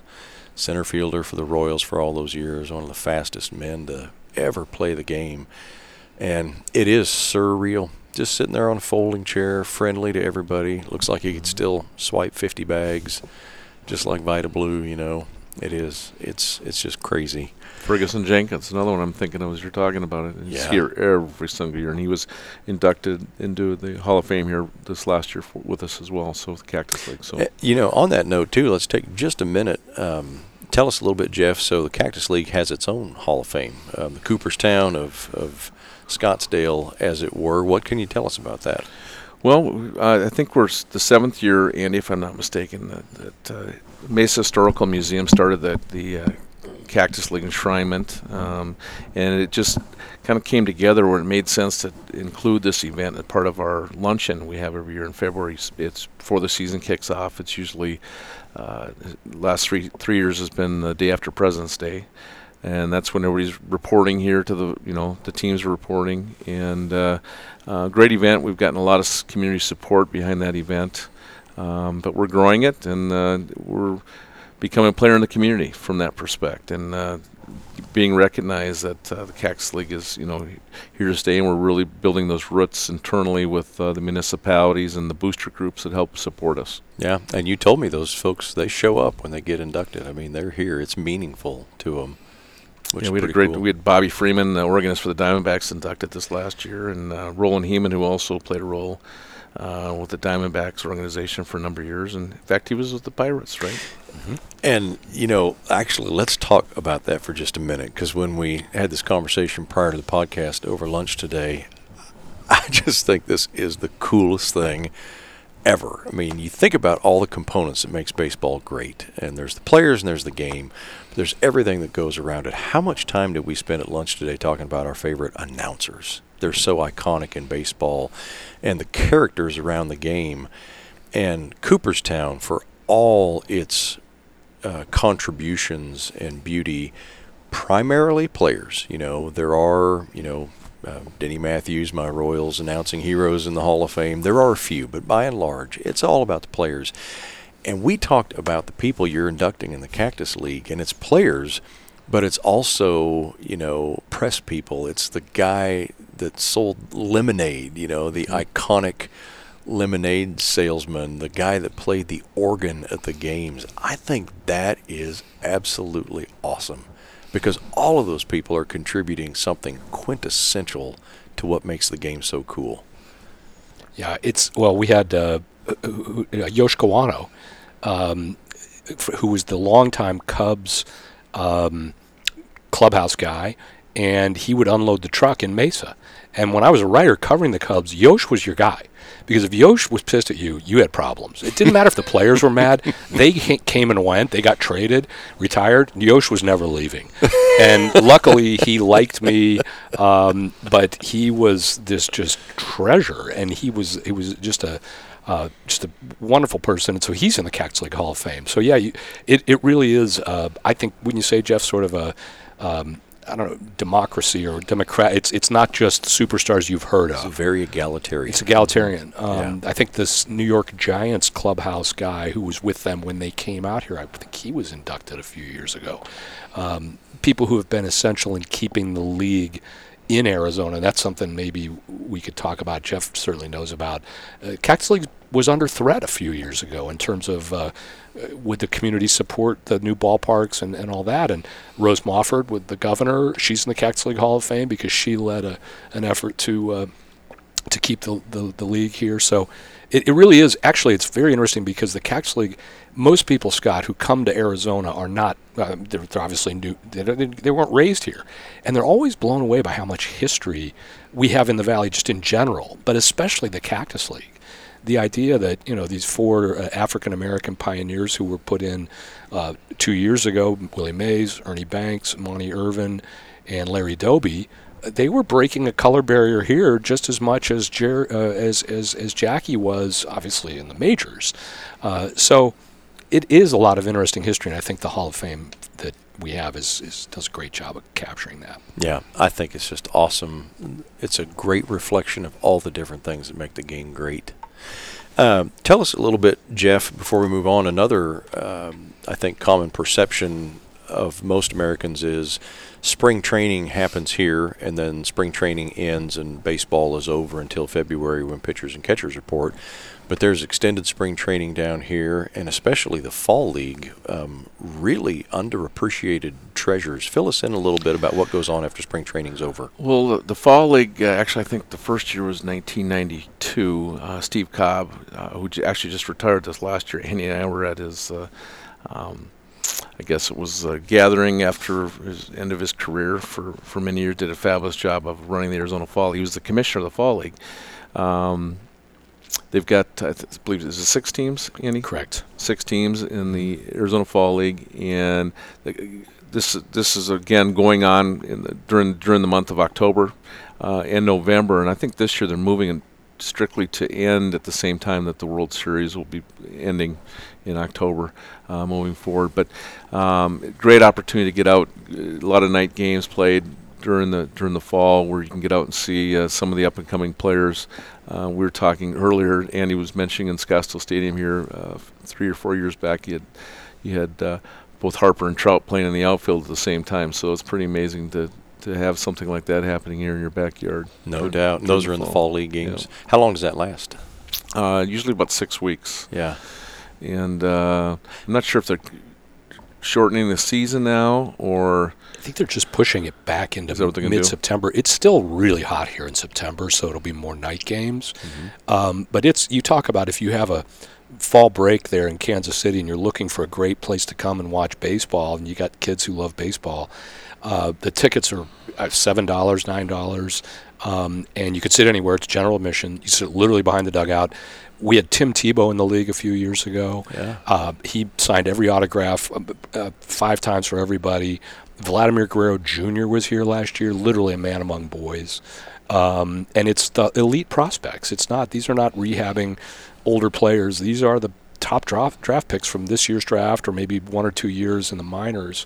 center fielder for the Royals for all those years, one of the fastest men to ever play the game, and it is surreal. Just sitting there on a folding chair, friendly to everybody. Looks like he could still swipe 50 bags, just like Vida Blue, you know it is. It's it's just crazy. Ferguson Jenkins, another one I'm thinking of as you're talking about it. He's yeah. here every single year, and he was inducted into the Hall of Fame here this last year for, with us as well. So with Cactus League. So uh, you know, on that note too, let's take just a minute. Um, tell us a little bit, Jeff. So the Cactus League has its own Hall of Fame, um, the Cooperstown of of Scottsdale, as it were. What can you tell us about that? Well, uh, I think we're the seventh year, Andy, if I'm not mistaken, that, that uh, Mesa Historical Museum started the, the uh, Cactus League enshrinement, um, and it just kind of came together where it made sense to include this event as part of our luncheon we have every year in February. It's before the season kicks off. It's usually uh, last three three years has been the day after President's Day, and that's when everybody's reporting here to the you know the teams are reporting and uh, uh, great event. We've gotten a lot of community support behind that event. Um, but we're growing it, and uh, we're becoming a player in the community from that perspective, and uh, being recognized that uh, the Cactus League is, you know, here to stay, and we're really building those roots internally with uh, the municipalities and the booster groups that help support us. Yeah, and you told me those folks they show up when they get inducted. I mean, they're here. It's meaningful to them. which yeah, we had a great. cool. We had Bobby Freeman, the organist for the Diamondbacks, inducted this last year, and uh, Roland Hemond, who also played a role uh, with the Diamondbacks organization for a number of years. And in fact, he was with the Pirates, right? And, you know, actually, let's talk about that for just a minute because when we had this conversation prior to the podcast over lunch today, *laughs* I just think this is the coolest thing ever. I mean, you think about all the components that makes baseball great, and there's the players and there's the game, there's everything that goes around it. How much time did we spend at lunch today talking about our favorite announcers? They're so iconic in baseball, and the characters around the game, and Cooperstown for all its uh, contributions and beauty, primarily players. You know, there are, you know, uh, Denny Matthews, my Royals announcing heroes in the Hall of Fame. There are a few, but by and large, it's all about the players. And we talked about the people you're inducting in the Cactus League, and it's players, but it's also, you know, press people. It's the guy that sold lemonade, you know, the iconic lemonade salesman, the guy that played the organ at the games. I think that is absolutely awesome because all of those people are contributing something quintessential to what makes the game so cool. Yeah, it's well, we had uh, uh, Yosh Kawano, um, f- who was the longtime Cubs um, clubhouse guy, and he would unload the truck in Mesa. And when I was a writer covering the Cubs, Yosh was your guy. Because if Yosh was pissed at you, you had problems. It didn't matter if the players were mad. *laughs* They came and went. They got traded, retired. Yosh was never leaving. And *laughs* luckily, he liked me, um, but he was this just treasure. And he was he was just a uh, just a wonderful person. And so he's in the Cactus League Hall of Fame. So yeah, you, it it really is. Uh, I think when you say Jeff, sort of a um, I don't know democracy or democrat. It's it's not just superstars you've heard of. It's very egalitarian. It's egalitarian. Um, I think this New York Giants clubhouse guy who was with them when they came out here, I think he was inducted a few years ago. Um, people who have been essential in keeping the league in Arizona. That's something maybe we could talk about. Jeff certainly knows about. Uh, Cactus League was under threat a few years ago in terms of uh, would the community support the new ballparks and, and all that. And Rose Mofford, with the governor, she's in the Cactus League Hall of Fame because she led a, an effort to uh, to keep the, the, the league here. So it, it really is actually it's very interesting because the Cactus League, most people, Scott, who come to Arizona are not uh, they're, they're obviously new. They, they, they weren't raised here, and they're always blown away by how much history we have in the valley, just in general, but especially the Cactus League. The idea that you know these four uh, African American pioneers who were put in uh, two years ago, Willie Mays, Ernie Banks, Monte Irvin, and Larry Doby, they were breaking a color barrier here just as much as Jer- uh, as, as as Jackie was, obviously in the majors. Uh, so it is a lot of interesting history, and I think the Hall of Fame that we have is, is does a great job of capturing that. Yeah, I think it's just awesome. It's a great reflection of all the different things that make the game great. Um, tell us a little bit, Jeff, before we move on. Another, um, I think, common perception of most Americans is spring training happens here, and then spring training ends, and baseball is over until February when pitchers and catchers report. But there's extended spring training down here, and especially the fall league. Um, really underappreciated treasures. Fill us in a little bit about what goes on after spring training's over. Well, the, the fall league. Uh, actually, I think the first year was 1992. Uh, Steve Cobb, uh, who j- actually just retired this last year, Andy and I were at his. Uh, um, I guess it was a gathering after his end of his career for, for many years. Did a fabulous job of running the Arizona Fall. He was the commissioner of the Fall League. Um, they've got, I, th- believe, is it six teams, Andy? Correct. six teams in the Arizona Fall League, and the, this this is again going on in the, during during the month of October uh, and November, and I think this year they're moving in strictly to end at the same time that the World Series will be ending in October, uh, moving forward. But um, great opportunity to get out, a lot of night games played during the during the fall where you can get out and see uh, some of the up and coming players. Uh, we were talking earlier. Andy was mentioning in Scottsdale Stadium here uh, three or four years back. You had you had uh, both Harper and Trout playing in the outfield at the same time. So it's pretty amazing to to have something like that happening here in your backyard. No doubt. Those are in the fall. league games. How long does that last? Uh, usually about six weeks, Yeah. And uh, I'm not sure if they're shortening the season now, or I think they're just pushing it back into Is that what they're gonna do? mid-September. It's still really hot here in September, so it'll be more night games. Um, but it's you talk about if you have a fall break there in Kansas City and you're looking for a great place to come and watch baseball, and you got kids who love baseball. Uh, the tickets are seven dollars, nine dollars, um, and you could sit anywhere. It's general admission. You sit literally behind the dugout. We had Tim Tebow in the league a few years ago. Yeah. Uh, he signed every autograph uh, uh, five times for everybody. Vladimir Guerrero Jr. was here last year, literally a man among boys. Um, and it's the elite prospects. It's not; these are not rehabbing older players. These are the top draft draft picks from this year's draft, or maybe one or two years in the minors.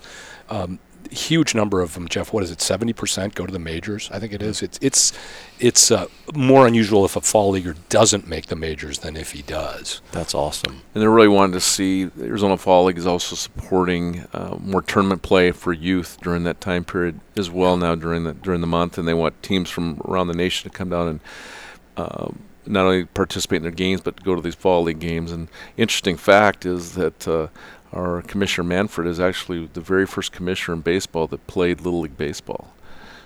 Um, huge number of them, Jeff. What is it? Seventy percent go to the majors. I think it is. It's it's it's uh, more unusual if a fall leaguer doesn't make the majors than if he does. That's awesome. and they really wanted to see the Arizona Fall League is also supporting uh, more tournament play for youth during that time period as well. Now during the during the month, and they want teams from around the nation to come down and um, not only participate in their games but go to these fall league games. And interesting fact is that uh, our commissioner Manfred is actually the very first commissioner in baseball that played little league baseball.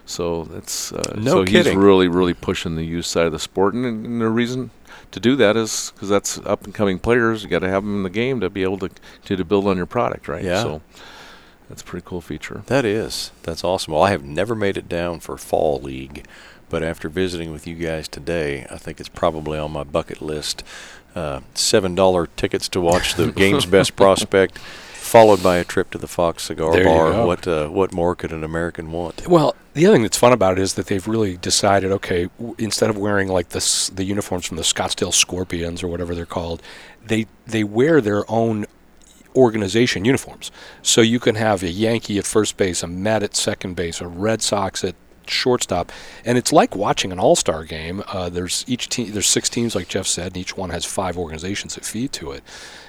So that's uh, No so he's really really pushing the youth side of the sport, and, and the reason to do that is because that's up and coming players. You got to have them in the game to be able to to, to build on your product, right? Yeah. So that's a pretty cool feature. That is. That's awesome. Well, I have never made it down for Fall League, but after visiting with you guys today, I think it's probably on my bucket list. Uh, $7 tickets to watch the game's best *laughs* prospect, followed by a trip to the Fox Cigar There Bar. What uh, what more could an American want? Well, the other thing that's fun about it is that they've really decided, okay, w- instead of wearing like this, the uniforms from the Scottsdale Scorpions or whatever they're called, they they wear their own organization uniforms. So you can have a Yankee at first base, a Met at second base, a Red Sox at shortstop, and it's like watching an All-Star game. Uh, there's each team, there's six teams, like Jeff said, and each one has five organizations that feed to it,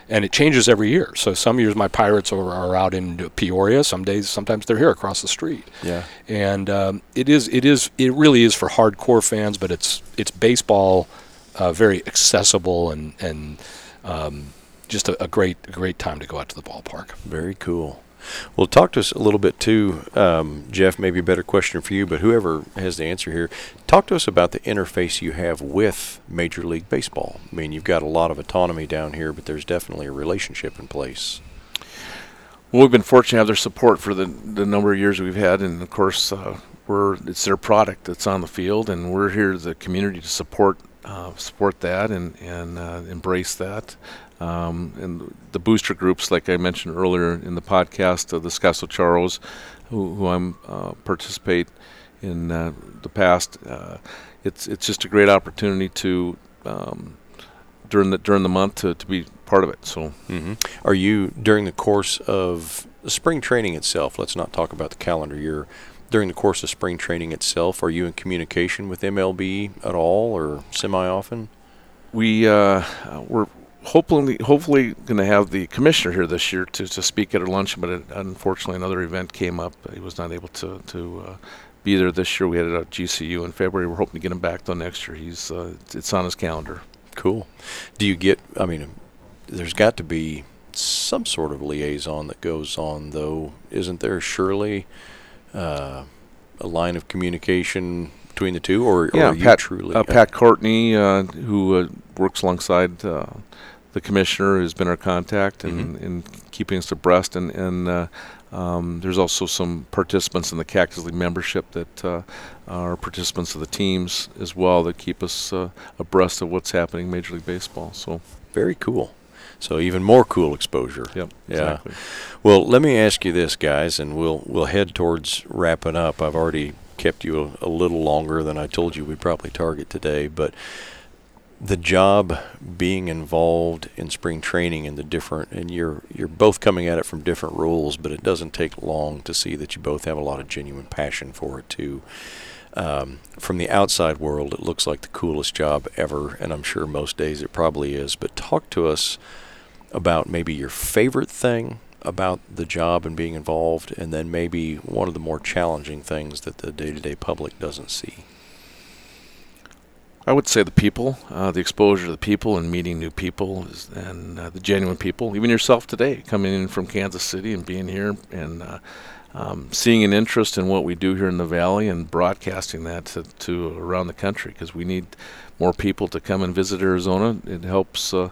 and it changes every year. So some years my Pirates are, are out in Peoria. Some days, sometimes they're here across the street Yeah. and um, it is it is it really is for hardcore fans, but it's it's baseball, uh, very accessible and and um, just a, a great a great time to go out to the ballpark. Very cool. Well, talk to us a little bit too, um, Jeff. Maybe a better question for you, but whoever has the answer here, talk to us about the interface you have with Major League Baseball. I mean, you've got a lot of autonomy down here, but there's definitely a relationship in place. Well, we've been fortunate to have their support for the the number of years we've had, and of course, uh, we're it's their product that's on the field, and we're here as a community to support uh, support that and and uh, embrace that. Um, and the booster groups, like I mentioned earlier in the podcast, uh, the Charros, who, who I'm uh, participate in uh, the past. Uh, it's it's just a great opportunity to um, during the during the month to, to be part of it. So Mm-hmm. Are you during the course of spring training itself? Let's not talk about the calendar year. During the course of spring training itself, are you in communication with MLB at all, or semi often? we uh, we're hopefully hopefully going to have the commissioner here this year to, to speak at our luncheon, but it, unfortunately another event came up. He was not able to to uh, be there this year. We had it at GCU in February. We're hoping to get him back though next year. He's uh, it's on his calendar. Cool. Do you get? I mean, there's got to be some sort of liaison that goes on, though, isn't there? Surely, uh, a line of communication between the two, or, Yeah, are you Pat- truly Uh, Pat Courtney, uh, who uh, works alongside uh, the commissioner, has been our contact and, and keeping us abreast. And, and uh, um, there's also some participants in the Cactus League membership that uh, are participants of the teams as well that keep us uh, abreast of what's happening in Major League Baseball. So, very cool. So even more cool exposure. yep, Yeah. Well, let me ask you this, guys, and we'll we'll head towards wrapping up. I've already kept you a, a little longer than I told you we'd probably target today, but the job being involved in spring training and the different and you're you're both coming at it from different roles, but it doesn't take long to see that you both have a lot of genuine passion for it too. Um, from the outside world, it looks like the coolest job ever, and I'm sure most days it probably is. But talk to us about maybe your favorite thing about the job and being involved, and then maybe one of the more challenging things that the day to day public doesn't see. I would say the people, uh, the exposure to the people and meeting new people is, and uh, the genuine people. Even yourself today, coming in from Kansas City and being here and uh, um, seeing an interest in what we do here in the valley and broadcasting that to, to around the country because we need more people to come and visit Arizona. It helps uh,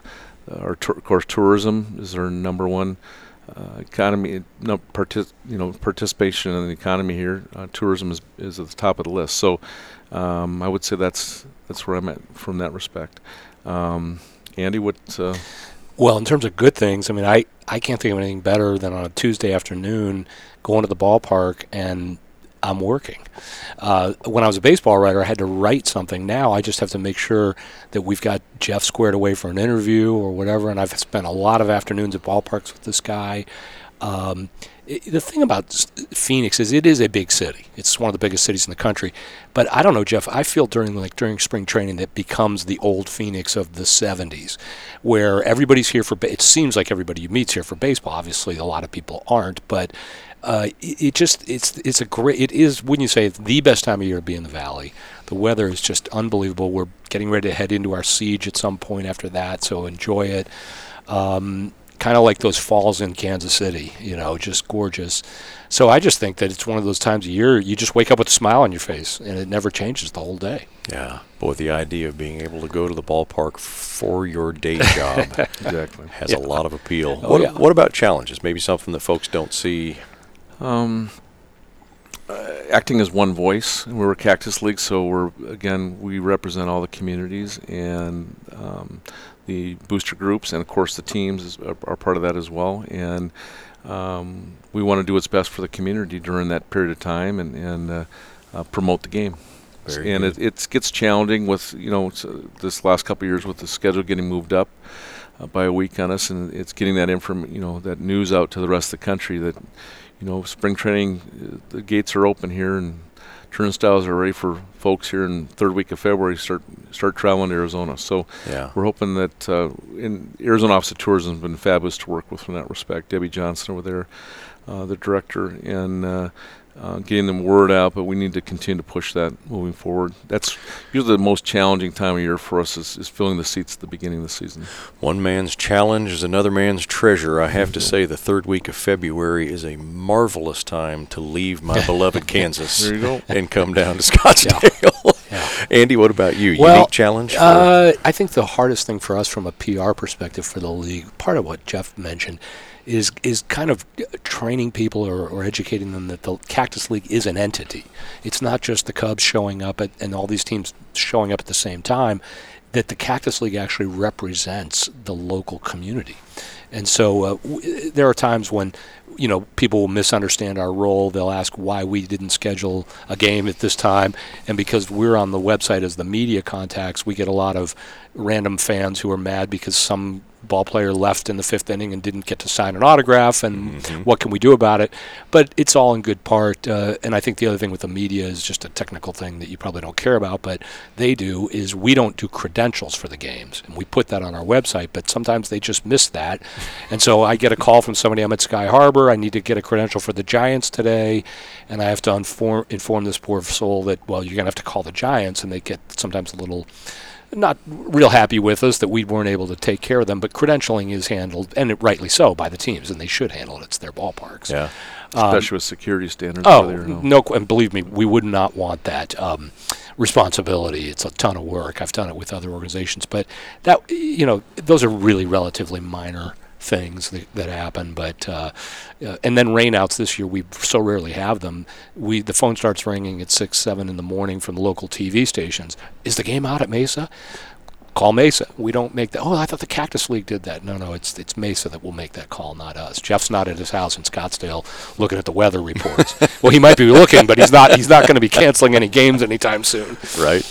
our, of course, tourism is our number one uh, economy, no, partic- you know, participation in the economy here. Uh, tourism is, is at the top of the list. So um, I would say that's that's where I'm at from that respect. Um, Andy, what? Uh, well, in terms of good things, I mean, I, I can't think of anything better than on a Tuesday afternoon going to the ballpark and I'm working. Uh, when I was a baseball writer, I had to write something. Now I just have to make sure that we've got Jeff squared away for an interview or whatever. And I've spent a lot of afternoons at ballparks with this guy. Um, it, the thing about Phoenix is it is a big city. It's one of the biggest cities in the country. But I don't know, Jeff. I feel during like during spring training that becomes the old Phoenix of the '70s, where everybody's here for. It seems like everybody you meet's here for baseball. Obviously, a lot of people aren't, but uh, it, it, just it's it's a great it is wouldn't you say the best time of year to be in the valley. The weather is just unbelievable. We're getting ready to head into our siege at some point after that, so enjoy it. Um, kind of like those falls in Kansas City, you know, just gorgeous. So I just think that it's one of those times a year you just wake up with a smile on your face and it never changes the whole day. Yeah. Boy, the idea of being able to go to the ballpark for your day *laughs* job exactly has yeah. a lot of appeal. Oh, what, yeah. what about challenges? Maybe something that folks don't see um, uh, acting as one voice. We're a Cactus League, so we're again we represent all the communities and um, the booster groups, and of course the teams is, are, are, part of that as well. And um, we want to do what's best for the community during that period of time and, and uh, uh, promote the game. Very and it, it, gets challenging with you know uh, this last couple of years with the schedule getting moved up uh, by a week on us, and it's getting that inform you know that news out to the rest of the country that you know, spring training, uh, the gates are open here, and turnstiles are ready for folks here in third week of February start start traveling to Arizona. So yeah. we're hoping that uh, in Arizona Office of Tourism has been fabulous to work with from that respect. Debbie Johnson over there, uh, the director, and uh, getting them word out, but we need to continue to push that moving forward. That's usually the most challenging time of year for us is, is filling the seats at the beginning of the season. One man's challenge is another man's treasure. I have to say, the third week of February is a marvelous time to leave my *laughs* beloved Kansas and come down to Scottsdale. *laughs* Yeah. *laughs* Andy, what about you? Well, Unique challenge? Uh, I think the hardest thing for us from a PR perspective for the league, part of what Jeff mentioned, is is kind of training people or, or, educating them that the Cactus League is an entity. It's not just the Cubs showing up at, and all these teams showing up at the same time. That the Cactus League actually represents the local community, and so uh, w- there are times when you know people will misunderstand our role. They'll ask why we didn't schedule a game at this time, and because we're on the website as the media contacts, we get a lot of random fans who are mad because some ball player left in the fifth inning and didn't get to sign an autograph, and mm-hmm. what can we do about it? But it's all in good part. Uh, and I think the other thing with the media is just a technical thing that you probably don't care about, but they do is we don't do credentials for the games, and we put that on our website. But sometimes they just miss that, *laughs* and so I get a call from somebody. I'm at Sky Harbor. I need to get a credential for the Giants today, and I have to inform inform this poor soul that well, you're gonna have to call the Giants, and they get sometimes a little not real happy with us that we weren't able to take care of them. But credentialing is handled, and it, rightly so, by the teams, and they should handle it. It's their ballparks. Yeah. Especially um, with security standards. Oh, no, and believe me, we would not want that um, responsibility. It's a ton of work. I've done it with other organizations, but that you know, those are really relatively minor things that, that happen. But uh, uh, and then rainouts this year we so rarely have them. We the phone starts ringing at six seven in the morning from the local TV stations. Is the game out at Mesa? Call Mesa. We don't make that. Oh, I thought the Cactus League did that. No, no, it's it's Mesa that will make that call, not us. Jeff's not at his house in Scottsdale looking at the weather reports. *laughs* well, he might be looking, but he's not. He's not going to be canceling any games anytime soon. Right.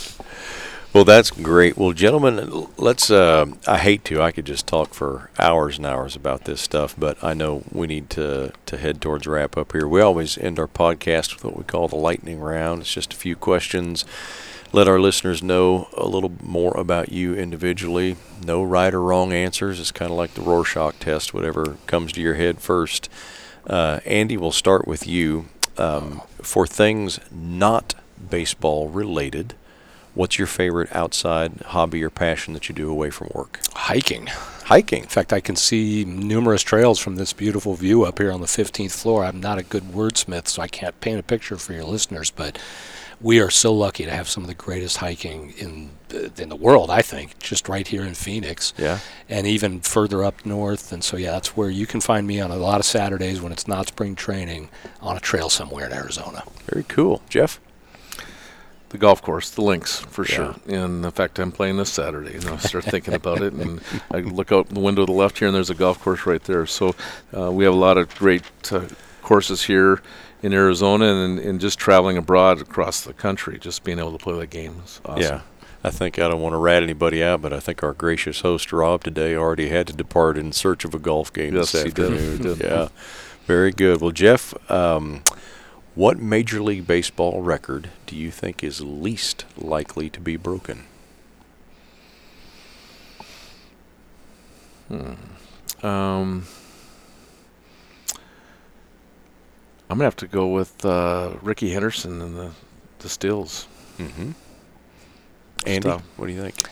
Well, that's great. Well, gentlemen, let's. Uh, I hate to. I could just talk for hours and hours about this stuff, but I know we need to to head towards wrap up here. We always end our podcast with what we call the lightning round. It's just a few questions. Let our listeners know a little more about you individually. No right or wrong answers. It's kind of like the Rorschach test. Whatever comes to your head first. Uh, Andy, we'll start with you. Um, for things not baseball related What's your favorite outside hobby or passion that you do away from work? Hiking. Hiking. In fact, I can see numerous trails from this beautiful view up here on the 15th floor. I'm not a good wordsmith, so I can't paint a picture for your listeners, but we are so lucky to have some of the greatest hiking in uh, in the world, I think, just right here in Phoenix. Yeah. And even further up north. And so, yeah, that's where you can find me on a lot of Saturdays when it's not spring training on a trail somewhere in Arizona. Very cool. Jeff? The golf course, the links for Yeah. sure. And in fact, I'm playing this Saturday, and I start thinking *laughs* about it, and I look out the window to the left here, and there's a golf course right there. So uh, we have a lot of great uh, courses here in Arizona, and, and just traveling abroad across the country, just being able to play the game is awesome. Yeah. I think I don't want to rat anybody out, but I think our gracious host Rob today already had to depart in search of a golf game Yes, this afternoon. He did. Yeah, very good. Well, Jeff, um, what Major League Baseball record do you think is least likely to be broken? Hmm. Um, I'm gonna have to go with uh, Rickey Henderson and the the Stills. Mm-hmm. Andy, Stuff. what do you think?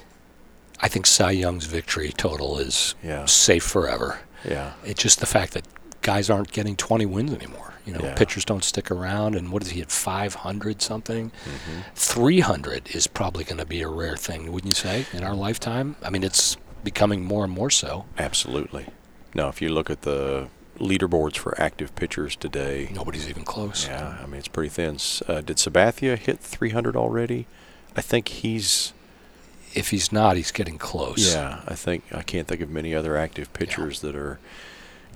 I think Cy Young's victory total is Yeah, safe forever. yeah, It's just the fact that guys aren't getting 20 wins anymore. You know, Yeah. pitchers don't stick around. And what is he at 500 something? hmm 300 is probably going to be a rare thing, wouldn't you say, in our lifetime? I mean, it's becoming more and more so. absolutely. Now, if you look at the leaderboards for active pitchers today, Nobody's even close. Yeah, I mean it's pretty thin. Uh, did Sabathia hit 300 already? I think he's. If he's not, he's getting close. Yeah, I think I can't think of many other active pitchers that are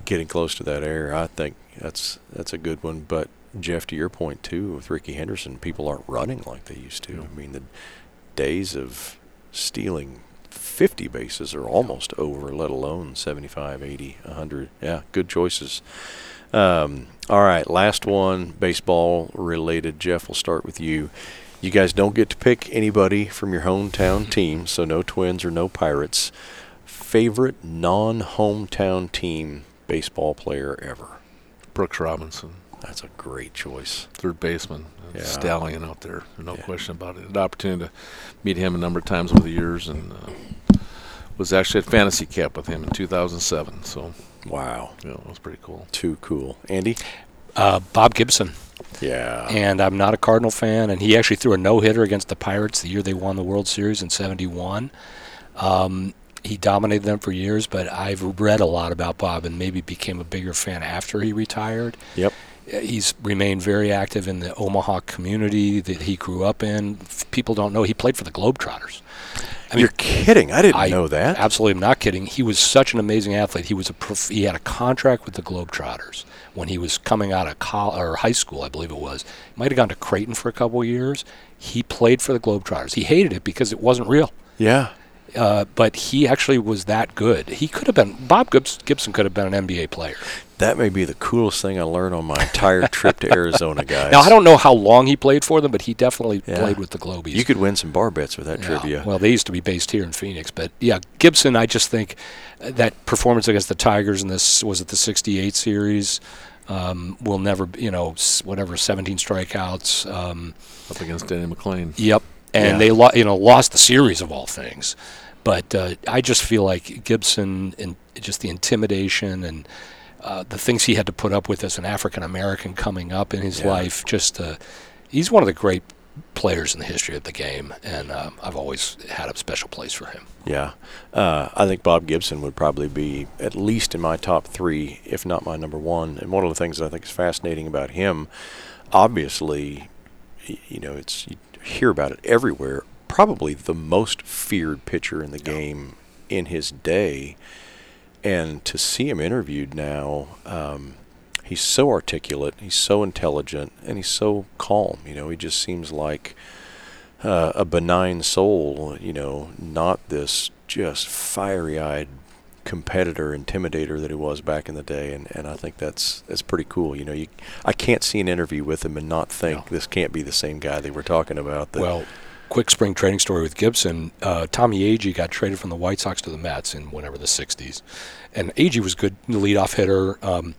getting close to that area. I think that's that's a good one. But Jeff, to your point too, with Rickey Henderson, people aren't running like they used to. I mean the days of stealing 50 bases are almost over, let alone 75, 80, 100. Yeah, good choices. Um, all right, last one, baseball related. Jeff, we'll start with you. You guys don't get to pick anybody from your hometown *laughs* team, so no Twins or no Pirates. Favorite non-hometown team baseball player ever? Brooks Robinson, That's a great choice. third baseman, Yeah. stallion out there, no Yeah. question about it. An opportunity to meet him a number of times over the years, and uh, was actually at Fantasy Camp with him in 2007. So Wow, yeah, it was pretty cool. too cool. Andy? Uh, Bob Gibson. Yeah. and I'm not a Cardinal fan. And he actually threw a no hitter against the Pirates the year they won the World Series in '71. Um, he dominated them for years, but I've read a lot about Bob and maybe became a bigger fan after he retired. Yep. He's remained very active in the Omaha community that he grew up in. People don't know he played for the Globetrotters. I mean, You're kidding. I didn't I know that. Absolutely, I'm not kidding. He was such an amazing athlete. He was a prof- he had a contract with the Globetrotters when he was coming out of col- or high school, I believe it was. He might have gone to Creighton for a couple of years. He played for the Globetrotters. He hated it because it wasn't real. yeah. Uh, but he actually was that good. He could have been Bob Gibson could have been an NBA player. That may be the coolest thing I learned on my entire trip to *laughs* Arizona, guys. Now I don't know how long he played for them, but he definitely Yeah. played with the Globies. You could win some bar bets with that Yeah. trivia. Well, they used to be based here in Phoenix, but yeah, Gibson. I just think that performance against the Tigers in this was it the '68 series. Um, will never, you know, whatever, 17 strikeouts. Um, Up against Danny McLain. yep, and Yeah. they, lo- you know, lost the series of all things. But uh, I just feel like Gibson and just the intimidation and uh, the things he had to put up with as an African American coming up in his Yeah. life. Just uh, he's one of the great players in the history of the game, and um, I've always had a special place for him. Yeah. Uh, I think Bob Gibson would probably be at least in my top three, if not my number one. And one of the things that I think is fascinating about him, obviously, you know, it's hear about it everywhere. Probably the most feared pitcher in the game in his day, and to see him interviewed now, um, he's so articulate, he's so intelligent, and he's so calm. You know, he just seems like uh, a benign soul, you know, not this just fiery-eyed competitor, intimidator that he was back in the day, and, and I think that's that's pretty cool. You know, you I can't see an interview with him and not think No. this can't be the same guy they were talking about. That, Well, quick spring training story with Gibson. Uh, Tommy Agee got traded from the White Sox to the Mets in whenever the '60s, and Agee was good leadoff hitter. Um,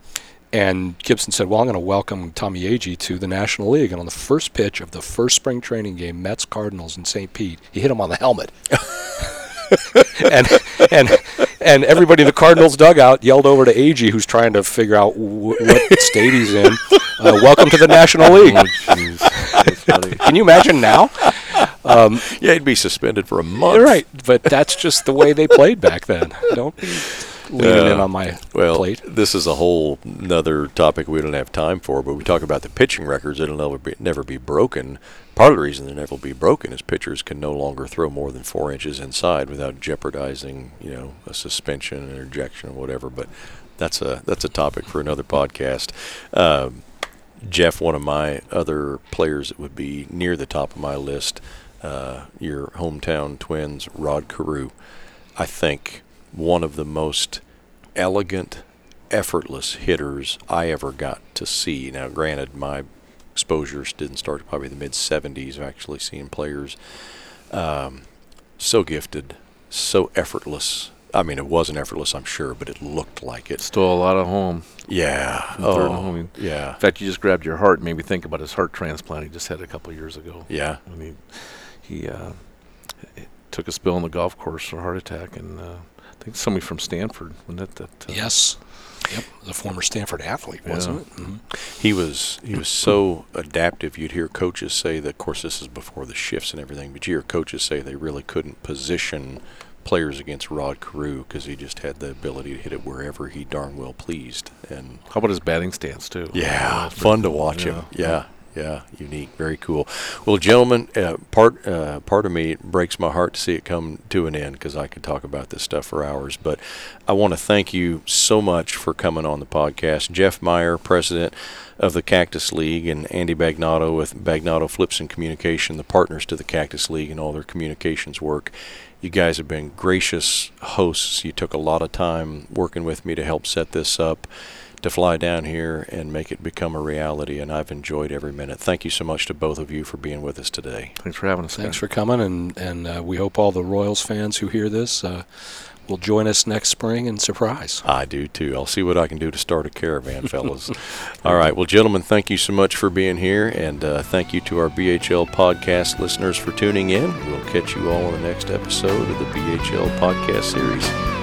And Gibson said, "Well, I'm going to welcome Tommy Agee to the National League." And on the first pitch of the first spring training game, Mets Cardinals in St. Pete, he hit him on the helmet. *laughs* *laughs* and and and everybody in the Cardinals dugout yelled over to Agee, who's trying to figure out w- what state he's in. Uh, welcome to the National League. Oh, jeez. That's funny. *laughs* Can you imagine now? Yeah, he'd be suspended for a month. Right, but that's just the way they played back then. Don't be leaning in Uh, on my Well, plate. this is a whole another topic we don't have time for, but we talk about the pitching records that'll never be, never be broken. Part of the reason they'll never be broken is pitchers can no longer throw more than four inches inside without jeopardizing, you know, a suspension, an ejection, or whatever. But that's a that's a topic for another podcast. Um, Jeff, one of my other players that would be near the top of my list, uh, your hometown twins, Rod Carew. I think one of the most elegant, effortless hitters I ever got to see. Now, granted, my exposures didn't start probably the mid 70s of actually seeing players um, so gifted, so effortless. I mean, it wasn't effortless, I'm sure, but it looked like it. Stole a lot of home. Yeah. Oh, home. yeah. In fact, you just grabbed your heart and made me think about his heart transplant he just had a couple of years ago. Yeah. I mean, he uh, took a spill on the golf course for a heart attack, and uh, I think somebody from Stanford, wasn't it? That, uh, Yes. Yep, the former Stanford athlete, wasn't it? Mhm. He was he was so adaptive. You'd hear coaches say that. Of course, this is before the shifts and everything, but you hear coaches say they really couldn't position players against Rod Carew because he just had the ability to hit it wherever he darn well pleased. And How about his batting stance too? yeah, fun to cool. watch him. Yeah. Yeah. Unique, very cool. Well, gentlemen, uh, part uh, part of me breaks my heart to see it come to an end because I could talk about this stuff for hours. But I want to thank you so much for coming on the podcast, Jeff Meyer, president of the Cactus League, and Andy Bagnato with Bagnato Flips and Communication, the partners to the Cactus League and all their communications work. You guys have been gracious hosts. You took a lot of time working with me to help set this up to fly down here and make it become a reality, and I've enjoyed every minute. Thank you so much to both of you for being with us today. Thanks for having us. Thanks guys. for coming, and and uh, we hope all the Royals fans who hear this uh, will join us next spring and surprise. I do too. I'll see what I can do to start a caravan, fellas. *laughs* All right. Well, gentlemen, thank you so much for being here, and uh, thank you to our BHL podcast listeners for tuning in. We'll catch you all in the next episode of the BHL podcast series.